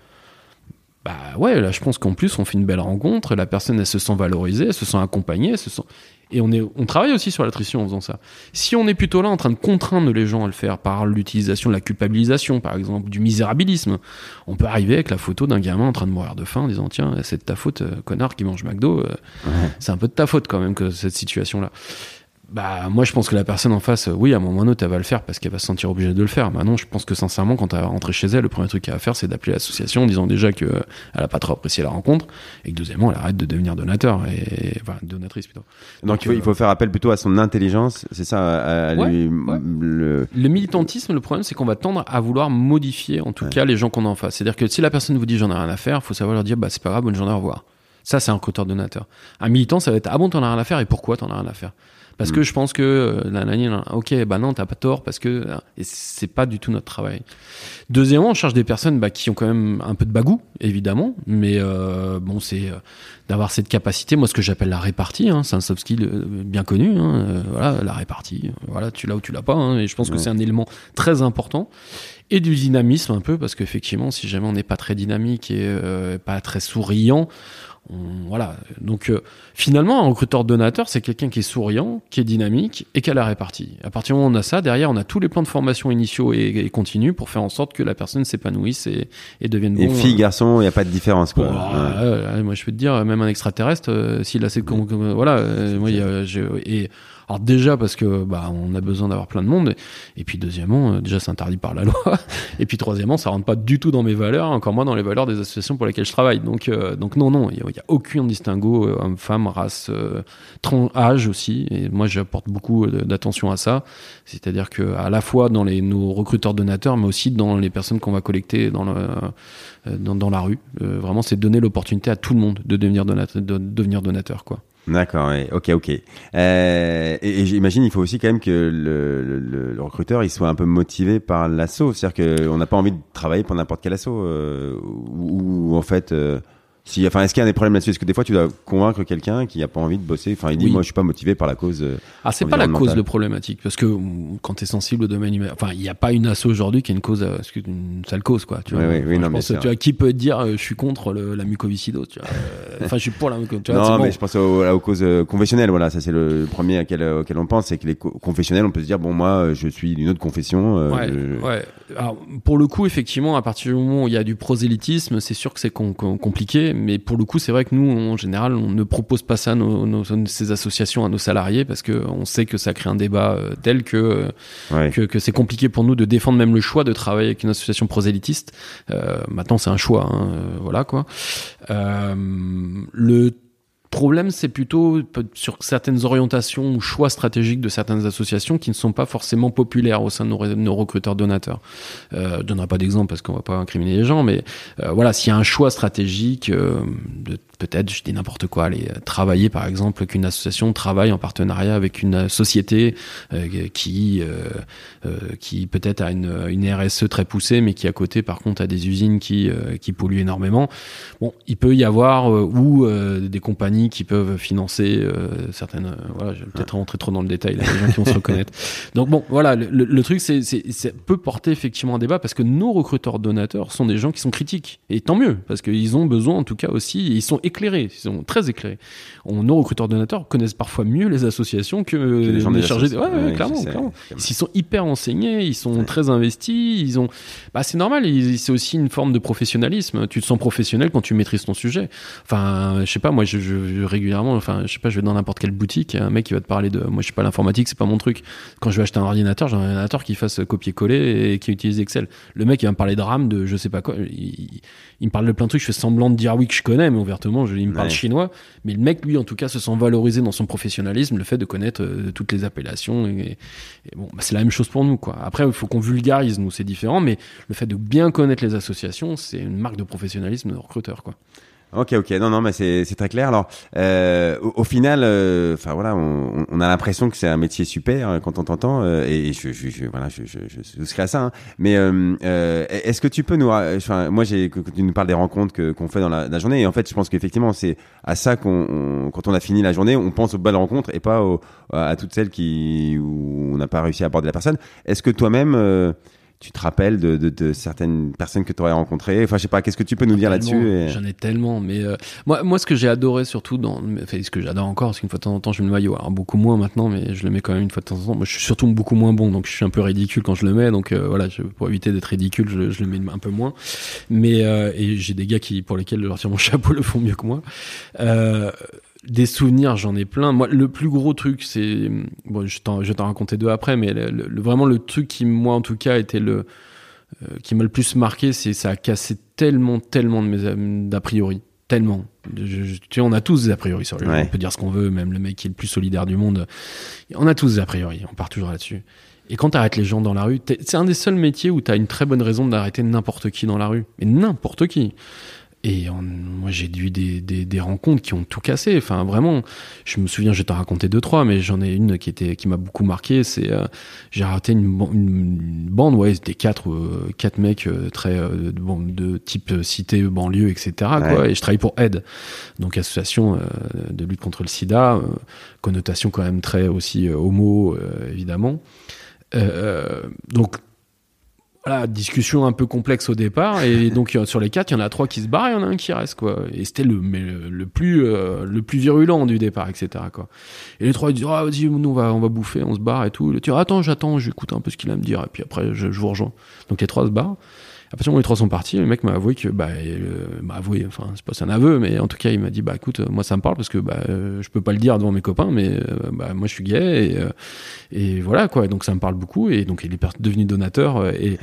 Speaker 2: bah ouais, là je pense qu'en plus on fait une belle rencontre, la personne elle se sent valorisée, elle se sent accompagnée, elle se sent et on est on travaille aussi sur l'attrition en faisant ça. Si on est plutôt là en train de contraindre les gens à le faire par l'utilisation de la culpabilisation par exemple, du misérabilisme, on peut arriver avec la photo d'un gamin en train de mourir de faim en disant tiens, c'est de ta faute euh, connard qui mange McDo, euh, c'est un peu de ta faute quand même que cette situation là bah moi je pense que la personne en face oui à un moment ou à un autre elle va le faire parce qu'elle va se sentir obligée de le faire. Maintenant je pense que sincèrement quand elle va rentrer chez elle le premier truc qu'elle va faire c'est d'appeler l'association en disant déjà que elle a pas trop apprécié la rencontre et que deuxièmement elle arrête de devenir donateur et enfin donatrice plutôt.
Speaker 1: Donc, il, faut, faire appel plutôt à son intelligence c'est ça à, lui,
Speaker 2: Le... le... militantisme le problème c'est qu'on va tendre à vouloir modifier en tout cas les gens qu'on a en face. C'est à dire que si la personne vous dit j'en ai rien à faire faut savoir leur dire bah c'est pas grave bonne journée au revoir. Ça c'est un recruteur donateur un militant ça va être ah bon t'en as rien à faire et pourquoi t'en as rien à faire? Parce que mm. je pense que euh, ok bah non t'as pas tort parce que euh, et c'est pas du tout notre travail. Deuxièmement on cherche des personnes bah, qui ont quand même un peu de bagou évidemment mais euh, bon c'est euh, d'avoir cette capacité. Moi ce que j'appelle la répartie hein, c'est un soft skill bien connu hein, voilà la répartie. Voilà tu l'as ou tu l'as pas hein, et je pense que c'est un élément très important. Et du dynamisme un peu parce qu'effectivement si jamais on n'est pas très dynamique et pas très souriant voilà. Donc euh, finalement, un recruteur donateur, c'est quelqu'un qui est souriant, qui est dynamique et qui a la répartie. À partir du moment où on a ça, derrière, on a tous les plans de formation initiaux et, continus pour faire en sorte que la personne s'épanouisse et, et devienne bon.
Speaker 1: Et fille, garçon, il n'y a pas de différence, quoi.
Speaker 2: moi, je peux te dire, même un extraterrestre, euh, s'il a cette, voilà, euh, moi, et alors déjà parce que bah on a besoin d'avoir plein de monde, et puis deuxièmement, euh, déjà c'est interdit par la loi, et puis troisièmement, ça rentre pas du tout dans mes valeurs, encore moins dans les valeurs des associations pour lesquelles je travaille. Donc euh, donc non non, il y, a aucun distinguo euh, homme-femme, race, âge aussi. Et moi j'apporte beaucoup d'attention à ça, c'est-à-dire que à la fois dans les nos recruteurs donateurs, mais aussi dans les personnes qu'on va collecter dans le dans la rue. vraiment, c'est donner l'opportunité à tout le monde de devenir donateur, de devenir donateur quoi.
Speaker 1: D'accord, ok, ok. Euh, et, j'imagine il faut aussi quand même que le, le, le recruteur il soit un peu motivé par l'assaut, c'est-à-dire qu'on n'a pas envie de travailler pour n'importe quel assaut, euh, ou, en fait euh, si, enfin, est-ce qu'il y a des problèmes là-dessus? Est-ce que des fois tu dois convaincre quelqu'un qui a pas envie de bosser? Enfin, il dit moi je suis pas motivé par la cause.
Speaker 2: Ah, c'est pas la cause de problématique parce que quand tu es sensible au domaine humain, enfin, il n'y a pas une asso aujourd'hui qui est une cause, une sale cause quoi. Tu vois,
Speaker 1: oui, oui, non,
Speaker 2: je pense, tu vois, qui peut te dire je suis contre le, la mucoviscido Tu vois, enfin, je suis pour la.
Speaker 1: Tu vois, non, mais je pense aux, aux causes confessionnelles. Voilà, ça c'est le premier auquel, auquel on pense, c'est que les confessionnels, on peut se dire bon moi je suis d'une autre confession.
Speaker 2: ouais, ouais. Alors pour le coup, effectivement, à partir du moment où il y a du prosélytisme, c'est sûr que c'est compliqué, mais pour le coup, c'est vrai que nous, en général, on ne propose pas ça, nos, ces associations à nos salariés, parce qu'on sait que ça crée un débat euh, tel que, que, c'est compliqué pour nous de défendre même le choix de travailler avec une association prosélytiste. Euh, maintenant, c'est un choix, hein, euh, voilà quoi. Le problème, c'est plutôt sur certaines orientations ou choix stratégiques de certaines associations qui ne sont pas forcément populaires au sein de nos, recruteurs donateurs. Euh, je donnerai pas d'exemple parce qu'on va pas incriminer les gens, mais voilà, s'il y a un choix stratégique de peut-être, je dis n'importe quoi, aller euh, travailler par exemple qu'une association travaille en partenariat avec une société euh, qui euh, qui peut-être a une, une, RSE très poussée, mais qui à côté par contre a des usines qui qui polluent énormément. Bon, il peut y avoir ou des compagnies qui peuvent financer certaines. voilà, je vais peut-être rentrer trop dans le détail, là, les gens qui vont se reconnaître. Donc bon, voilà, le, le truc c'est ça peut porter effectivement un débat parce que nos recruteurs donateurs sont des gens qui sont critiques et tant mieux parce qu'ils ont besoin en tout cas aussi, ils sont éclairés, ils sont très éclairés. On, nos recruteurs donateurs connaissent parfois mieux les associations que, les gens des chargés. Ouais, ouais, clairement, clairement. Ils sont hyper enseignés, ils sont très investis, ils ont. Bah, c'est normal. C'est aussi une forme de professionnalisme. Tu te sens professionnel quand tu maîtrises ton sujet. Enfin, je sais pas, moi, je, je régulièrement, enfin, je sais pas, je vais dans n'importe quelle boutique, un mec qui va te parler de, moi, je sais pas, l'informatique, c'est pas mon truc. Quand je vais acheter un ordinateur, j'ai un ordinateur qui fasse copier-coller et qui utilise Excel. Le mec, il va me parler de RAM, de je sais pas quoi. Il, il me parle de plein de trucs. Je fais semblant de dire oui que je connais, mais ouvertement, je, il me parle chinois. Mais le mec, lui, en tout cas, se sent valorisé dans son professionnalisme, le fait de connaître euh, toutes les appellations. Et, bon, bah, c'est la même chose pour nous, quoi. Après, il faut qu'on vulgarise, nous, c'est différent, mais le fait de bien connaître les associations, c'est une marque de professionnalisme de recruteur, quoi.
Speaker 1: Ok, ok, non, non, mais c'est très clair. Alors, euh, au, final, euh, enfin voilà, on, on a l'impression que c'est un métier super hein, quand on t'entend, euh, et je, je, je, voilà, je, je, je souscris à ça. Hein. Mais euh, euh, est-ce que tu peux nous, enfin, moi, j'ai, tu nous parles des rencontres que qu'on fait dans la, la, journée, et en fait, je pense qu'effectivement, c'est à ça qu'on, quand on a fini la journée, on pense aux belles rencontres et pas à toutes celles qui où on n'a pas réussi à aborder la personne. Est-ce que toi-même tu te rappelles de, de, de certaines personnes que tu aurais rencontrées Enfin, je sais pas, qu'est-ce que tu peux nous dire là-dessus
Speaker 2: J'en ai tellement, mais euh, moi, moi, ce que j'ai adoré surtout dans, enfin, ce que j'adore encore, parce qu'une fois de temps en temps, je mets le maillot, alors beaucoup moins maintenant, mais je le mets quand même une fois de temps en temps. Moi, je suis surtout beaucoup moins bon, donc je suis un peu ridicule quand je le mets, donc euh, voilà, je, pour éviter d'être ridicule, je, je, le mets un peu moins. Mais euh, et j'ai des gars qui, pour lesquels leur tire mon chapeau, le font mieux que moi. Des souvenirs, j'en ai plein. Moi, le plus gros truc, c'est bon, je t'en, je t'en raconter deux après, mais le, vraiment le truc qui, moi, en tout cas, était le euh, qui m'a le plus marqué, c'est ça a cassé tellement, tellement de mes d'a priori. Tellement. tu sais, on a tous des a priori sur lui. On peut dire ce qu'on veut, même le mec qui est le plus solidaire du monde. On a tous des a priori. On part toujours là-dessus. Et quand tu arrêtes les gens dans la rue, c'est un des seuls métiers où tu as une très bonne raison d'arrêter n'importe qui dans la rue. Mais n'importe qui. Et moi, j'ai eu des, des, des, rencontres qui ont tout cassé. Enfin, vraiment, je me souviens, je vais t'en raconter deux, trois, mais j'en ai une qui était, qui m'a beaucoup marqué. C'est, euh, j'ai raté une, une, bande, ouais, c'était quatre, euh, quatre mecs euh, très, de, de, type cité, banlieue, etc., quoi. Et je travaille pour Aide, donc association de lutte contre le sida, connotation quand même très aussi homo, évidemment. donc, voilà, discussion un peu complexe au départ et donc sur les quatre, il y en a trois qui se barrent, et il y en a un qui reste quoi. Et c'était le mais le, plus euh, le plus virulent du départ, etc. quoi. Et les trois ils disent ah vas-y nous on va on va bouffer, on se barre et tout. Le attends j'attends, j'écoute un peu ce qu'il a à me dire et puis après je, je vous rejoins. Donc les trois se barrent. À partir du moment où les trois sont partis, le mec m'a avoué que, bah, euh, m'a avoué, enfin, c'est pas un aveu, mais en tout cas, il m'a dit, bah, écoute, moi, ça me parle parce que, bah, euh, je peux pas le dire devant mes copains, mais, euh, bah, moi, je suis gay et, et voilà, quoi. Donc, ça me parle beaucoup et donc, il est devenu donateur et,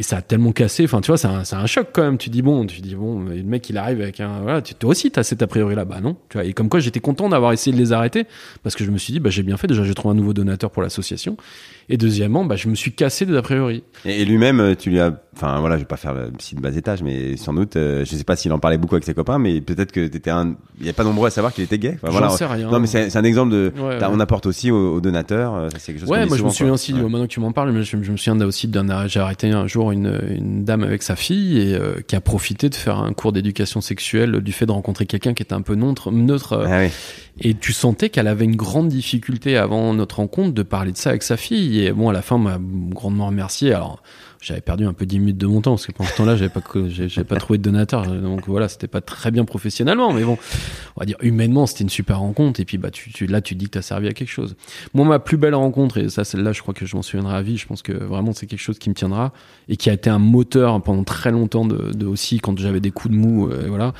Speaker 2: et ça a tellement cassé. Enfin, tu vois, c'est un, un, choc quand même. Tu dis, bon, tu dis, bon, le mec, il arrive avec un, voilà, tu, toi aussi, t'as cet a priori là, bah, non. Tu vois, et comme quoi, j'étais content d'avoir essayé de les arrêter parce que je me suis dit, bah, j'ai bien fait. Déjà, j'ai trouvé un nouveau donateur pour l'association. Et deuxièmement, bah, je me suis cassé des a priori.
Speaker 1: Et, lui-même, tu lui as, enfin, voilà, je vais pas faire le psy de bas étage, mais sans doute, euh, je sais pas s'il en parlait beaucoup avec ses copains, mais peut-être que t'étais un, il y a pas nombreux à savoir qu'il était gay.
Speaker 2: Enfin, voilà. sais rien.
Speaker 1: Non, mais c'est un exemple de, on apporte aussi aux, donateurs. Euh, c'est quelque chose
Speaker 2: ouais, moi, je me souviens aussi, maintenant que tu m'en parles, je, je, me souviens aussi d'un, j'ai arrêté un jour une, une dame avec sa fille et euh, qui a profité de faire un cours d'éducation sexuelle du fait de rencontrer quelqu'un qui était un peu neutre, neutre ah et tu sentais qu'elle avait une grande difficulté avant notre rencontre de parler de ça avec sa fille. Et bon, à la fin, m'a grandement remercié. Alors, j'avais perdu un peu 10 minutes de mon temps parce que pendant ce temps-là j'avais pas j'avais pas trouvé de donateur. Donc voilà c'était pas très bien professionnellement mais bon on va dire humainement c'était une super rencontre et puis bah tu, tu là tu dis que t'as servi à quelque chose. Moi ma plus belle rencontre et ça celle-là je crois que je m'en souviendrai à vie je pense que vraiment c'est quelque chose qui me tiendra et qui a été un moteur pendant très longtemps de, de aussi quand j'avais des coups de mou euh, voilà.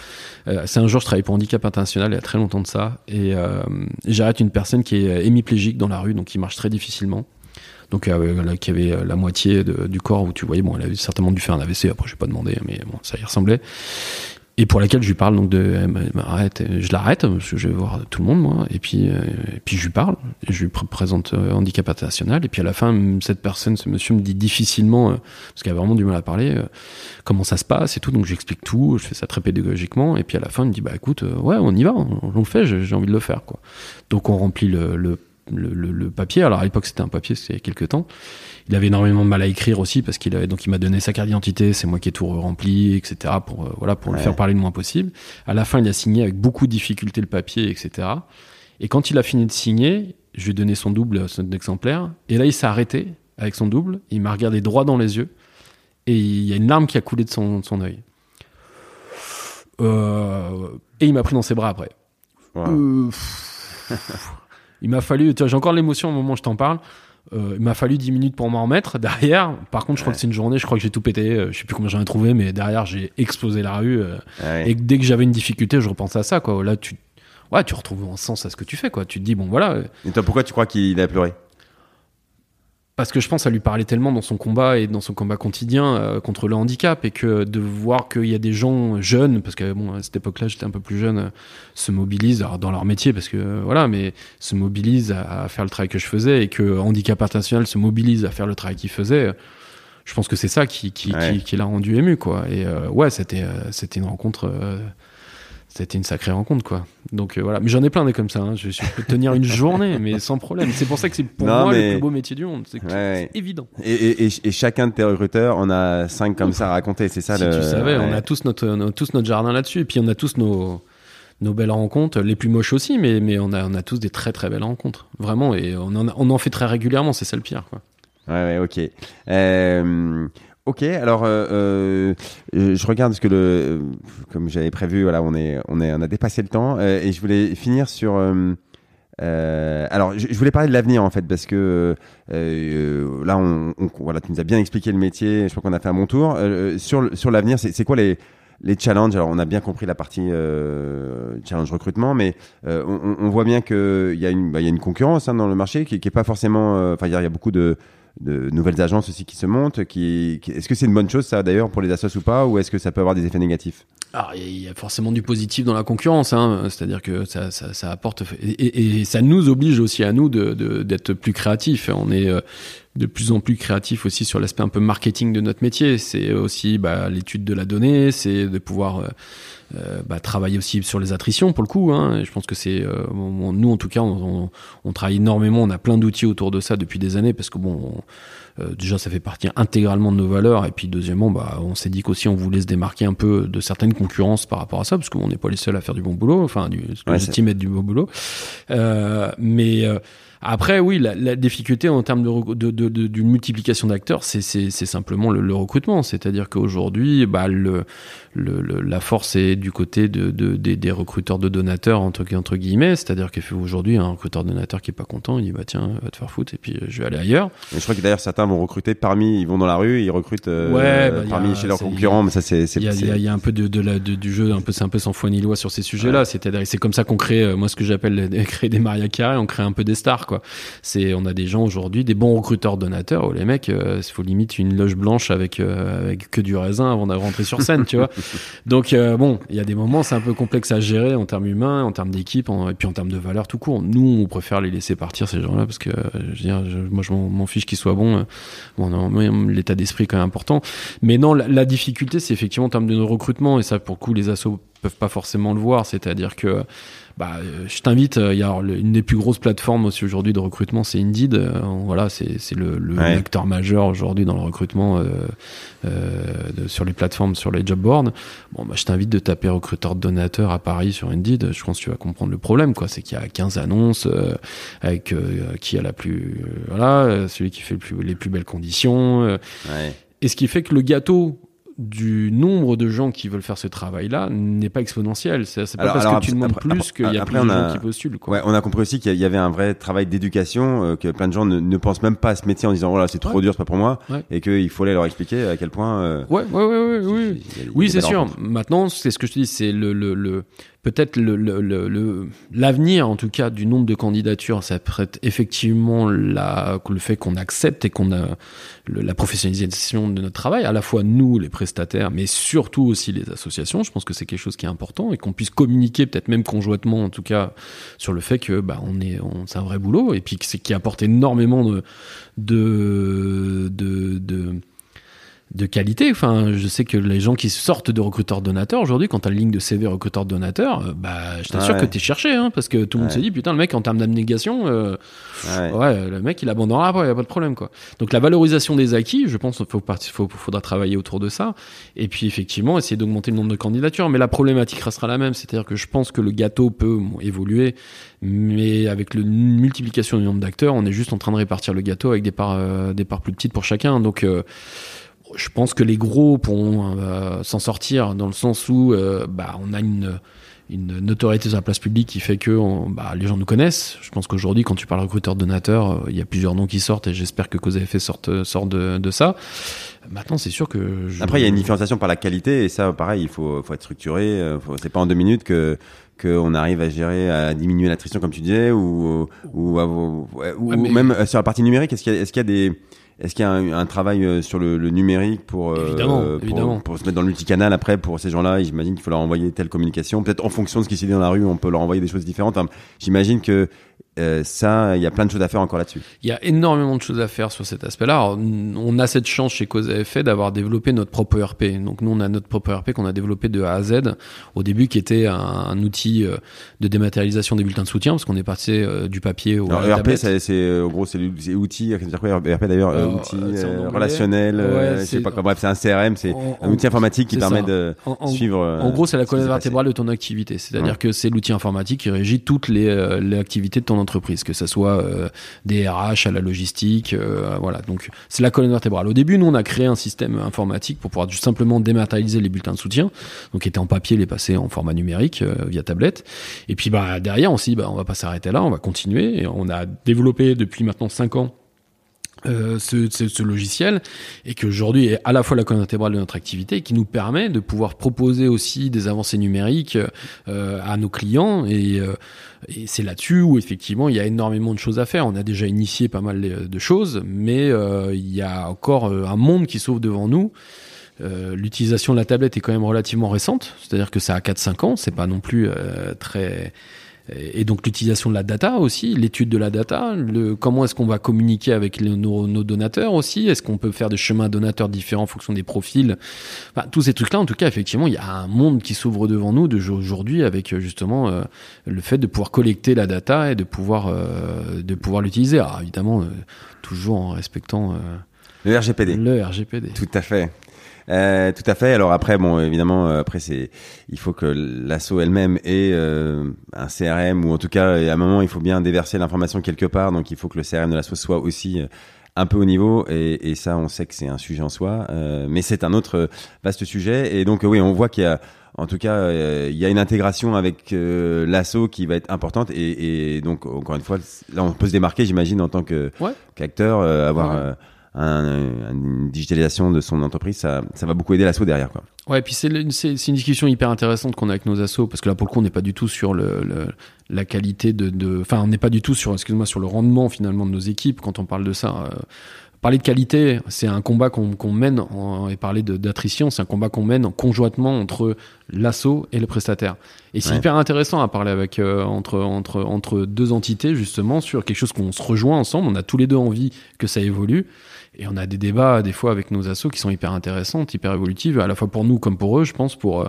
Speaker 2: Euh, c'est un jour je travaillais pour handicap international il y a très longtemps de ça et euh, j'arrête une personne qui est hémiplégique dans la rue donc qui marche très difficilement donc euh, qui avait euh, la moitié du corps où tu voyais, bon, elle avait certainement dû faire un AVC, après je vais pas demander, mais bon, ça y ressemblait. Et pour laquelle je lui parle donc de arrête, je l'arrête parce que je vais voir tout le monde moi. Et puis euh, puis je lui parle je lui présente handicap international. Et puis à la fin cette personne ce monsieur me dit difficilement parce qu'il a vraiment du mal à parler comment ça se passe et tout. Donc j'explique tout je fais ça très pédagogiquement. Et puis à la fin il me dit bah écoute ouais on y va on, le fait j'ai envie de le faire quoi. Donc on remplit le le, papier. Alors à l'époque c'était un papier, c'était quelques temps. Il avait énormément de mal à écrire aussi parce qu'il avait donc il m'a donné sa carte d'identité, c'est moi qui ai tout rempli, etc. pour euh, voilà pour le faire parler le moins possible. À la fin il a signé avec beaucoup de difficulté le papier, etc. Et quand il a fini de signer, je lui ai donné son double, son exemplaire, et là il s'est arrêté avec son double, il m'a regardé droit dans les yeux et il y a une larme qui a coulé de son, son œil. Euh, et il m'a pris dans ses bras après. Euh, il m'a fallu, j'ai encore l'émotion au moment où je t'en parle. Euh, il m'a fallu 10 minutes pour m'en remettre. Derrière, par contre, je crois que c'est une journée, je crois que j'ai tout pété. Euh, je sais plus combien j'en ai trouvé, mais derrière, j'ai explosé la rue. Euh, et dès que j'avais une difficulté, je repensais à ça, quoi. Là, tu, ouais, tu retrouves un sens à ce que tu fais, quoi. Tu te dis, bon, voilà.
Speaker 1: Et toi, pourquoi tu crois qu'il a pleuré?
Speaker 2: Parce que je pense à lui parler tellement dans son combat et dans son combat quotidien euh, contre le handicap et que de voir qu'il y a des gens jeunes parce que bon à cette époque-là j'étais un peu plus jeune euh, se mobilisent dans leur métier parce que euh, voilà mais se mobilisent à, faire le travail que je faisais et que handicap international se mobilise à faire le travail qu'il faisait je pense que c'est ça qui qui, qui, l'a rendu ému quoi. Et ouais c'était c'était une rencontre c'était une sacrée rencontre quoi donc euh, voilà mais j'en ai plein des comme ça hein. je, peux tenir une journée mais sans problème c'est pour ça que c'est pour moi le plus beau métier du monde c'est évident
Speaker 1: et, et, chacun de tes recruteurs on a cinq comme ça à raconter c'est ça
Speaker 2: si tu savais on a tous notre, tous notre jardin là-dessus et puis on a tous nos nos belles rencontres, les plus moches aussi, mais, mais on, a, on a tous des très très belles rencontres, vraiment, et on en, on en fait très régulièrement, c'est ça le pire. Quoi.
Speaker 1: Ouais, ouais, ok. Euh, ok, alors euh, euh, je regarde ce que le, comme j'avais prévu, voilà, on est, on est, on a dépassé le temps euh, et je voulais finir sur. Euh, alors, je, voulais parler de l'avenir en fait, parce que euh, là, on, voilà, tu nous as bien expliqué le métier. Je crois qu'on a fait un bon tour. Euh, sur sur l'avenir, c'est quoi les les challenges, alors on a bien compris la partie euh, challenge recrutement, mais euh, on, on, voit bien qu'il y, a une, bah, y a une concurrence hein, dans le marché qui, qui est pas forcément. Enfin, il y, a beaucoup de, de nouvelles agences aussi qui se montent. Qui. Est-ce que c'est une bonne chose ça d'ailleurs pour les assos ou pas, ou est-ce que ça peut avoir des effets négatifs?
Speaker 2: Alors, il y a forcément du positif dans la concurrence, hein, c'est-à-dire que ça, ça, ça apporte et, ça nous oblige aussi à nous de d'être plus créatifs. On est euh, de plus en plus créatif aussi sur l'aspect un peu marketing de notre métier. C'est aussi bah, l'étude de la donnée, c'est de pouvoir euh, euh, bah, travailler aussi sur les attritions pour le coup. Hein. Je pense que c'est nous en tout cas, on, travaille énormément. On a plein d'outils autour de ça depuis des années parce que bon. Euh, déjà, ça fait partie intégralement de nos valeurs. Et puis, deuxièmement, bah, on s'est dit qu'aussi on voulait se démarquer un peu de certaines concurrences par rapport à ça, parce qu'on n'est pas les seuls à faire du bon boulot. Enfin, du, ce que ouais, du bon boulot. Euh, mais après, oui, la, la, difficulté en termes de, de, de, de d'une multiplication d'acteurs, c'est, simplement le, le recrutement. C'est-à-dire qu'aujourd'hui, bah, le, le, la force est du côté de, de, des, des recruteurs de donateurs entre, entre guillemets. C'est-à-dire qu'aujourd'hui, un recruteur donateur qui est pas content, il dit bah tiens, va te faire foutre et puis euh, je vais aller ailleurs.
Speaker 1: Et je crois que d'ailleurs certains vont recruter parmi, ils vont dans la rue, ils recrutent euh, ouais, bah, parmi a, chez leurs concurrents. Mais ça, c'est,
Speaker 2: il y a, y, y a un peu de, de la, de, du jeu, un peu c'est un peu sans foi ni loi sur ces sujets-là. Ouais. C'est-à-dire c'est comme ça qu'on crée, euh, moi ce que j'appelle créer des Maria Carré, on crée un peu des stars quoi. C'est, on a des gens aujourd'hui, des bons recruteurs donateurs. où les mecs, il euh, faut limite une loge blanche avec euh, avec que du raisin avant de rentrer sur scène, tu vois. Donc euh, bon, il y a des moments, c'est un peu complexe à gérer en termes humains, en termes d'équipe, et puis en termes de valeur tout court. Nous, on préfère les laisser partir ces gens-là parce que je veux dire, je, moi, je m'en fiche qu'ils soient bons. bon, l'état d'esprit est quand même important. Mais non, la, la difficulté, c'est effectivement en termes de recrutement, et ça, pour le coup, les assos peuvent pas forcément le voir. C'est-à-dire que bah, je t'invite. Il y a une des plus grosses plateformes aussi aujourd'hui de recrutement, c'est Indeed. Euh, voilà, c'est le, le ouais. acteur majeur aujourd'hui dans le recrutement euh, euh, de, sur les plateformes, sur les job boards. Bon, bah, je t'invite de taper recruteur de donateur à Paris sur Indeed. Je pense que tu vas comprendre le problème, quoi. C'est qu'il y a 15 annonces euh, avec euh, qui a la plus, voilà, celui qui fait le plus, les plus belles conditions. Ouais. Et ce qui fait que le gâteau du nombre de gens qui veulent faire ce travail-là n'est pas exponentiel. C'est pas alors, parce alors, que tu demandes plus qu'il y a plus de gens qui postulent. Quoi.
Speaker 1: Ouais, on a compris aussi qu'il y avait un vrai travail d'éducation, euh, que plein de gens ne, ne, pensent même pas à ce métier en disant voilà c'est trop ouais. dur, c'est pas pour moi, ouais. et qu'il faut aller leur expliquer à quel point. Euh,
Speaker 2: ouais, ouais, ouais, ouais, oui, oui, c'est sûr. Maintenant, c'est ce que je te dis, c'est le, le, le peut-être l'avenir, en tout cas, du nombre de candidatures, ça prête effectivement la, le fait qu'on accepte et qu'on a la professionnalisation de notre travail, à la fois nous, les prestataires, mais surtout aussi les associations. Je pense que c'est quelque chose qui est important et qu'on puisse communiquer, peut-être même conjointement, en tout cas, sur le fait que bah, on est, on, c'est un vrai boulot et puis que c'est qui apporte énormément de, de, de, de de qualité. Enfin, je sais que les gens qui sortent de recruteurs donateurs aujourd'hui, quand t'as la ligne de CV recruteur donateur, euh, bah, je t'assure ouais. que t'es cherché, hein, parce que tout le monde ouais. se dit, putain, le mec, en termes d'abnégation, euh, ouais. ouais. le mec, il abandonnera après, il a pas de problème, quoi. Donc, la valorisation des acquis, je pense qu'il faut, faut, faudra travailler autour de ça. Et puis, effectivement, essayer d'augmenter le nombre de candidatures. Mais la problématique restera la même. C'est-à-dire que je pense que le gâteau peut évoluer, mais avec la multiplication du nombre d'acteurs, on est juste en train de répartir le gâteau avec des parts, euh, des parts plus petites pour chacun. Donc, euh, je pense que les gros pourront euh, s'en sortir dans le sens où euh, bah, on a une, une notoriété sur la place publique qui fait que on, bah, les gens nous connaissent. Je pense qu'aujourd'hui, quand tu parles recruteur donateur, euh, il y a plusieurs noms qui sortent et j'espère que Cause à effet sorte, sort de, de ça. Maintenant, c'est sûr que.
Speaker 1: Je... Après, il y a une différenciation par la qualité et ça, pareil, il faut, faut être structuré. C'est pas en deux minutes que qu'on arrive à gérer, à diminuer l'attrition comme tu disais, ou ou, ou, ou, mais... même sur la partie numérique, est-ce qu'il y, est qu'il y a des est-ce qu'il y a un, un travail euh, sur le, le numérique pour,
Speaker 2: euh, évidemment,
Speaker 1: pour,
Speaker 2: évidemment.
Speaker 1: pour, se mettre dans le multicanal après pour ces gens-là? J'imagine qu'il faut leur envoyer telle communication. Peut-être en fonction de ce qui s'est dit dans la rue, on peut leur envoyer des choses différentes. Enfin, J'imagine que euh, ça, il y a plein de choses à faire encore là-dessus.
Speaker 2: Il y a énormément de choses à faire sur cet aspect-là. On a cette chance chez Cause à effet d'avoir développé notre propre ERP. Donc nous, on a notre propre ERP qu'on a développé de A à Z au début, qui était un, un outil euh, de dématérialisation des bulletins de soutien, parce qu'on est passé euh, du papier au
Speaker 1: Alors, ERP, c'est au gros, c'est l'outil. Dire quoi ERP d'ailleurs
Speaker 2: euh,
Speaker 1: outil relationnel, je sais pas quoi. Bref, c'est un CRM, c'est un outil informatique qui permet de suivre.
Speaker 2: En gros, c'est la colonne vertébrale de ton activité. C'est-à-dire que c'est l'outil informatique qui régit toutes les, les, activités de ton entreprise, que ce soit des RH à la logistique, voilà. Donc c'est la colonne vertébrale. Au début, nous on a créé un système informatique pour pouvoir simplement dématérialiser les bulletins de soutien, donc qui étaient en papier, les passer en format numérique via tablette. Et puis bah derrière, on s'est dit bah on va pas s'arrêter là, on va continuer. Et on a développé depuis maintenant 5 ans euh, ce, ce, ce, logiciel et qui aujourd'hui est à la fois la colonne vertébrale de notre activité qui nous permet de pouvoir proposer aussi des avancées numériques euh, à nos clients et, euh, et c'est là-dessus où effectivement il y a énormément de choses à faire. On a déjà initié pas mal de choses, mais euh, il y a encore un monde qui s'ouvre devant nous. L'utilisation de la tablette est quand même relativement récente, c'est-à-dire que ça a 4-5 ans, c'est pas non plus très et donc l'utilisation de la data aussi, l'étude de la data, le, comment est-ce qu'on va communiquer avec nos, nos, donateurs aussi, est-ce qu'on peut faire des chemins donateurs différents en fonction des profils, enfin, tous ces trucs-là, en tout cas, effectivement, il y a un monde qui s'ouvre devant nous aujourd'hui avec justement euh, le fait de pouvoir collecter la data et de pouvoir euh, de pouvoir l'utiliser. Alors évidemment, euh, toujours en respectant
Speaker 1: le RGPD.
Speaker 2: Le RGPD.
Speaker 1: Tout à fait. Euh, tout à fait. Alors après, bon, évidemment, euh, après c'est, il faut que l'asso elle-même ait euh, un CRM ou en tout cas, à un moment, il faut bien déverser l'information quelque part. Donc il faut que le CRM de l'asso soit aussi un peu au niveau et, et, ça, on sait que c'est un sujet en soi, mais c'est un autre vaste sujet. Et donc oui, on voit qu'il y a en tout cas, il y a une intégration avec euh, l'assaut qui va être importante et, et, donc encore une fois, là on peut se démarquer, j'imagine, en tant que qu'acteur, avoir un, une digitalisation de son entreprise, ça, ça va beaucoup aider l'assaut derrière. Quoi.
Speaker 2: Ouais, et puis c'est une, discussion hyper intéressante qu'on a avec nos assos, parce que là, pour le coup, on n'est pas du tout sur le, le la qualité de, enfin, on n'est pas du tout sur, excuse-moi, sur le rendement finalement de nos équipes quand on parle de ça. Euh, parler de qualité, c'est un combat qu'on mène, en, et parler d'attrition, c'est un combat qu'on mène conjointement entre l'assaut et le prestataire. Et c'est hyper intéressant à parler avec euh, entre entre entre deux entités justement sur quelque chose qu'on se rejoint ensemble. On a tous les deux envie que ça évolue. Et on a des débats des fois avec nos assos qui sont hyper intéressants, hyper évolutives, à la fois pour nous comme pour eux, je pense, pour euh,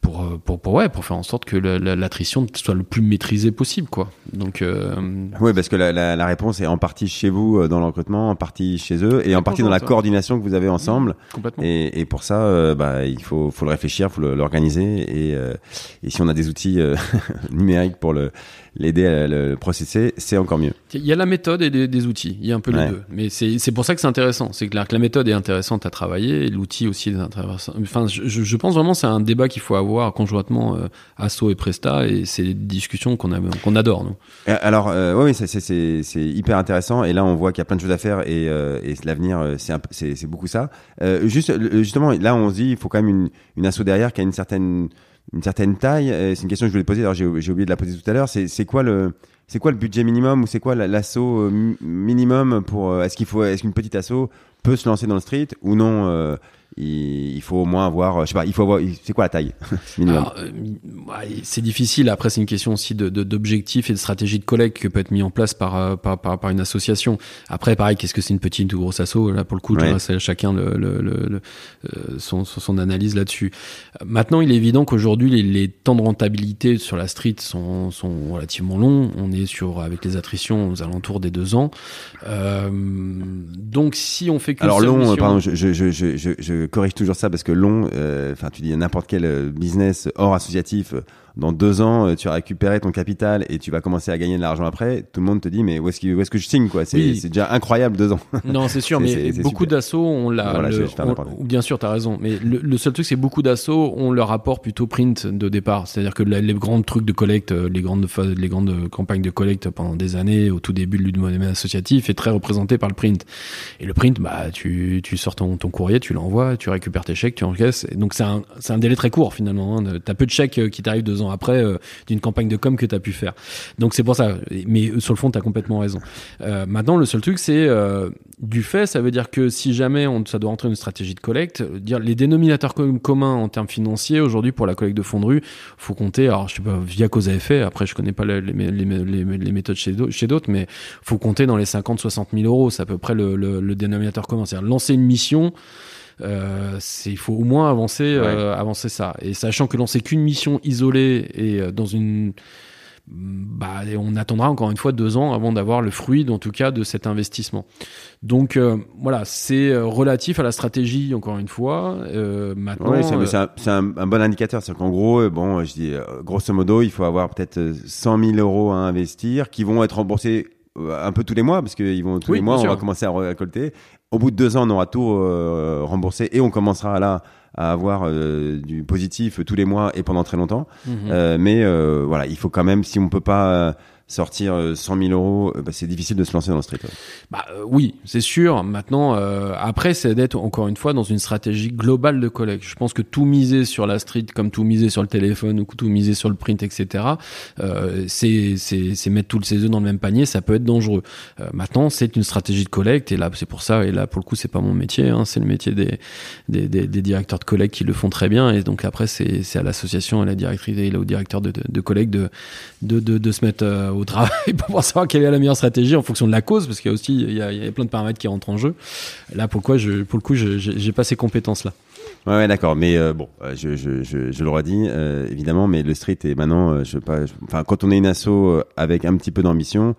Speaker 2: pour, euh, pour, pour, ouais, pour faire en sorte que l'attrition soit le plus maîtrisée possible. Quoi. Donc, euh...
Speaker 1: Oui, parce que la, la, la, réponse est en partie chez vous dans le recrutement, en partie chez eux, et en partie dans la coordination que vous avez ensemble.
Speaker 2: complètement.
Speaker 1: Et, et, pour ça, euh, bah, il faut, faut le réfléchir, il faut l'organiser. Et, euh, et si on a des outils numériques pour le l'aider à le processer, c'est encore mieux.
Speaker 2: Il y a la méthode et des, des outils, il y a un peu les deux. Mais c'est pour ça que c'est intéressant. C'est clair que la méthode est intéressante à travailler l'outil aussi est intéressant. Enfin, je, je pense vraiment c'est un débat qu'il faut avoir conjointement euh, Asso et Presta et c'est des discussions qu'on qu'on adore. Nous.
Speaker 1: Alors, euh, oui, c'est hyper intéressant et là on voit qu'il y a plein de choses à faire et, euh, et l'avenir, euh, c'est beaucoup ça. Euh, juste, justement, là on se dit il faut quand même une, une asso derrière qui a une certaine une certaine taille. C'est une question que je voulais poser. Alors j'ai oublié de la poser tout à l'heure. C'est quoi le c'est quoi le budget minimum ou c'est quoi l'assaut euh, minimum pour euh, est-ce qu'il faut est-ce qu'une petite assaut peut se lancer dans le street ou non euh, il, faut au moins avoir, je sais pas, il faut avoir, c'est quoi la taille minimum
Speaker 2: euh, C'est difficile. Après, c'est une question aussi de, d'objectifs et de stratégie de collecte que peut être mis en place par, euh, par, par, par une association. Après, pareil, qu'est-ce que c'est une petite ou grosse asso? Là, pour le coup, c'est chacun le, le, le, euh, son, son analyse là-dessus. Maintenant, il est évident qu'aujourd'hui, les, les, temps de rentabilité sur la street sont, sont relativement longs. On est sur, avec les attritions, aux alentours des deux ans. Euh, donc, si on fait que
Speaker 1: alors long, pardon, je, je, je, je corrige toujours ça parce que long, euh, enfin tu dis n'importe quel euh, business hors associatif dans deux ans, euh, tu as récupéré ton capital et tu vas commencer à gagner de l'argent après, tout le monde te dit mais où est-ce que, est-ce que je signe quoi? C'est déjà incroyable deux ans.
Speaker 2: Non, c'est sûr, mais beaucoup d'assauts on l'a. bien sûr, tu as raison. Mais le, seul truc, c'est beaucoup d'assauts ont leur rapport plutôt print de départ. C'est-à-dire que les grands trucs de collecte, euh, les grandes, les grandes campagnes de collecte pendant des années, au tout début du modèle associatif, est très représenté par le print. Et le print, bah, tu, tu sors ton, ton courrier, tu l'envoies, tu récupères tes chèques, tu encaisses. donc c'est un, un délai très court finalement. Hein. Tu as peu de chèques euh, qui t'arrivent deux ans après euh, d'une campagne de com que tu as pu faire. Donc c'est pour ça. Mais euh, sur le fond, tu as complètement raison. Euh, maintenant, le seul truc, c'est du fait, ça veut dire que si jamais on, ça doit rentrer une stratégie de collecte, dire les dénominateurs communs en termes financiers, aujourd'hui, pour la collecte de fonds de rue, faut compter, alors je sais pas, via cause à effet, après je connais pas les, les, méthodes chez d'autres, mais faut compter dans les 50-60 000 euros, c'est à peu près le dénominateur commun. C'est-à-dire lancer une mission, euh, il faut au moins avancer, euh, avancer ça. Et sachant que l'on sait qu'une mission isolée et euh, dans une bah, on attendra encore une fois deux ans avant d'avoir le fruit, en tout cas, de cet investissement. Donc euh, voilà, c'est euh, relatif à la stratégie, encore une fois. Euh, maintenant,
Speaker 1: c'est un, bon indicateur. C'est qu'en gros, bon, je dis grosso modo, il faut avoir peut-être 100 000 euros à investir qui vont être remboursés un peu tous les mois, parce qu'ils vont tous les mois, on va commencer à récolter. Au bout de deux ans, on aura tout remboursé et on commencera là à avoir du positif tous les mois et pendant très longtemps. Mhm. mais voilà, il faut quand même, si on peut pas sortir 100 euh, 000 euros, euh, bah, c'est difficile de se lancer dans le street.
Speaker 2: Bah euh, oui, c'est sûr. Maintenant, après, c'est d'être encore une fois dans une stratégie globale de collecte. Je pense que tout miser sur la street, comme tout miser sur le téléphone ou tout miser sur le print, etc. c'est c'est mettre tous ses œufs dans le même panier. Ça peut être dangereux. maintenant, c'est une stratégie de collecte et là, c'est pour ça. Et là, pour le coup, c'est pas mon métier. Hein, c'est le métier des, des, des, des, directeurs de collecte qui le font très bien. Et donc après, c'est à l'association, à la directrice et au directeur de, de, de collecte de, de, de, de se mettre au travail pour savoir quelle est la meilleure stratégie en fonction de la cause, parce qu'il y a aussi il y a, plein de paramètres qui rentrent en jeu. Là, pourquoi je, pour le coup, j'ai pas ces compétences-là.
Speaker 1: Ouais, d'accord. Mais euh, bon, euh, je, je, je, je le redis, euh, évidemment, mais le street est maintenant, je pas, enfin, quand on est une asso avec un petit peu d'ambition,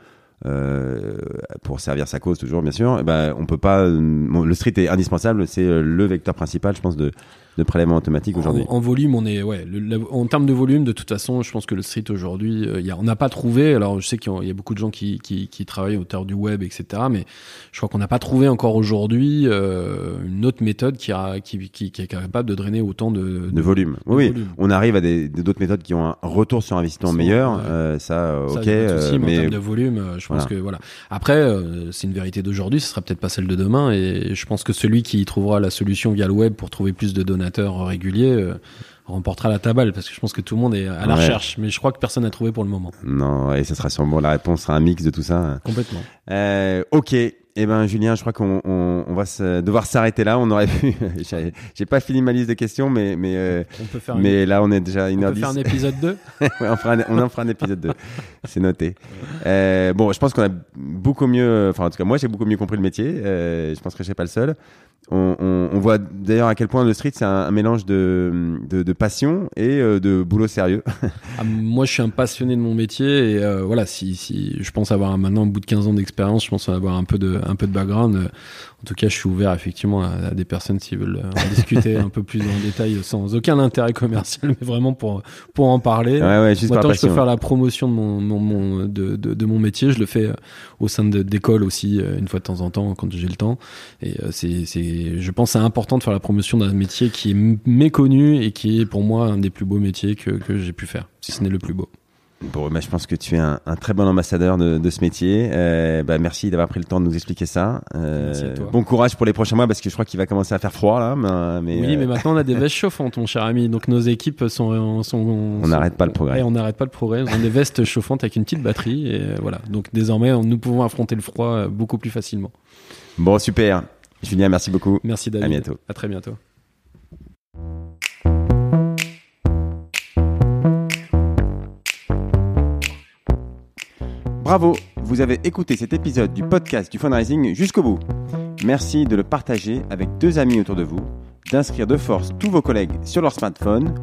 Speaker 1: pour servir sa cause toujours, bien sûr, eh ben, on peut pas. le street est indispensable, c'est le vecteur principal, je pense, de de prélèvement automatique aujourd'hui
Speaker 2: en, volume, on est ouais. en termes de volume, de toute façon, je pense que le street aujourd'hui, euh, on n'a pas trouvé. Alors, je sais qu'il y, a beaucoup de gens qui, qui, qui travaillent autour du web, etc. Mais je crois qu'on n'a pas trouvé encore aujourd'hui euh, une autre méthode qui, a, qui, qui, qui, est capable de drainer autant de,
Speaker 1: de, volume. oui, on arrive à d'autres méthodes qui ont un retour sur investissement meilleur. Euh, ça, ok.
Speaker 2: mais en termes de volume, je pense que voilà. Après, c'est une vérité d'aujourd'hui. Ce sera peut-être pas celle de demain. Et je pense que celui qui trouvera la solution via le web pour trouver plus de données régulier euh, remportera la tabale parce que je pense que tout le monde est à la recherche mais je crois que personne n'a trouvé pour le moment.
Speaker 1: Non et ce sera sûrement la réponse sera un mix de tout ça.
Speaker 2: Complètement.
Speaker 1: Euh, ok eh ben Julien, je crois qu'on on, on va se, devoir s'arrêter là. On aurait pu. J'ai pas fini ma liste de questions, mais mais euh, on peut faire mais là on est déjà une
Speaker 2: heure On peut faire un épisode 2
Speaker 1: ouais, on, fera on en fera un épisode 2 C'est noté. Euh, bon, je pense qu'on a beaucoup mieux. Enfin, en tout cas, moi j'ai beaucoup mieux compris le métier. Euh, je pense que je suis pas le seul. On, voit d'ailleurs à quel point le street c'est un, mélange de, de, de, passion et de boulot sérieux.
Speaker 2: ah, moi, je suis un passionné de mon métier et voilà, si, si je pense avoir maintenant au bout de 15 ans d'expérience, je pense avoir un peu de un peu de background. En tout cas, je suis ouvert effectivement à, des personnes qui veulent en discuter un peu plus en détail sans aucun intérêt commercial, mais vraiment pour pour en parler.
Speaker 1: Ouais, ouais, juste
Speaker 2: Moi, tant je peux faire la promotion de mon, mon, de, de, de, mon métier, je le fais euh, au sein d'écoles aussi euh, une fois de temps en temps quand j'ai le temps. Et euh, c'est c'est je pense c'est important de faire la promotion d'un métier qui est méconnu et qui est pour moi un des plus beaux métiers que que j'ai pu faire, si ce n'est le plus beau.
Speaker 1: Bon, bah, je pense que tu es un, un très bon ambassadeur de, de ce métier. Euh, bah, merci d'avoir pris le temps de nous expliquer ça. Euh, bon courage pour les prochains mois parce que je crois qu'il va commencer à faire froid là.
Speaker 2: Mais, oui, mais euh, maintenant on a des vestes chauffantes, mon cher ami. Donc nos équipes sont, sont,
Speaker 1: on n'arrête pas le progrès.
Speaker 2: on n'arrête pas le progrès. On a des vestes chauffantes avec une petite batterie et voilà. Donc désormais, nous pouvons affronter le froid beaucoup plus facilement.
Speaker 1: Bon, super. Julien, merci beaucoup.
Speaker 2: Merci David.
Speaker 1: À bientôt.
Speaker 2: À très bientôt.
Speaker 1: Bravo, vous avez écouté cet épisode du podcast du fundraising jusqu'au bout. Merci de le partager avec deux amis autour de vous, d'inscrire de force tous vos collègues sur leur smartphone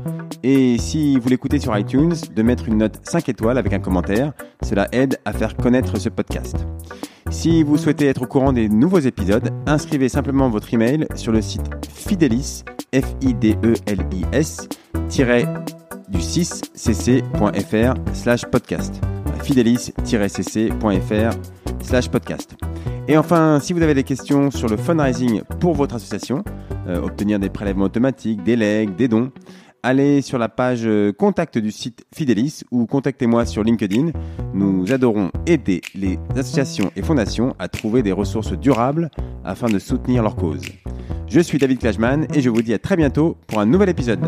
Speaker 1: et si vous l'écoutez sur iTunes, de mettre une note 5 étoiles avec un commentaire. Cela aide à faire connaître ce podcast. Si vous souhaitez être au courant des nouveaux épisodes, inscrivez simplement votre email sur le site Fidelis, f i d e l i s du 6cc.fr slash podcast fidelis-cc.fr slash podcast. Et enfin, si vous avez des questions sur le fundraising pour votre association, euh, obtenir des prélèvements automatiques, des legs, des dons, allez sur la page euh, contact du site Fidelis ou contactez-moi sur LinkedIn. Nous adorons aider les associations et fondations à trouver des ressources durables afin de soutenir leur cause. Je suis David Klajman et je vous dis à très bientôt pour un nouvel épisode.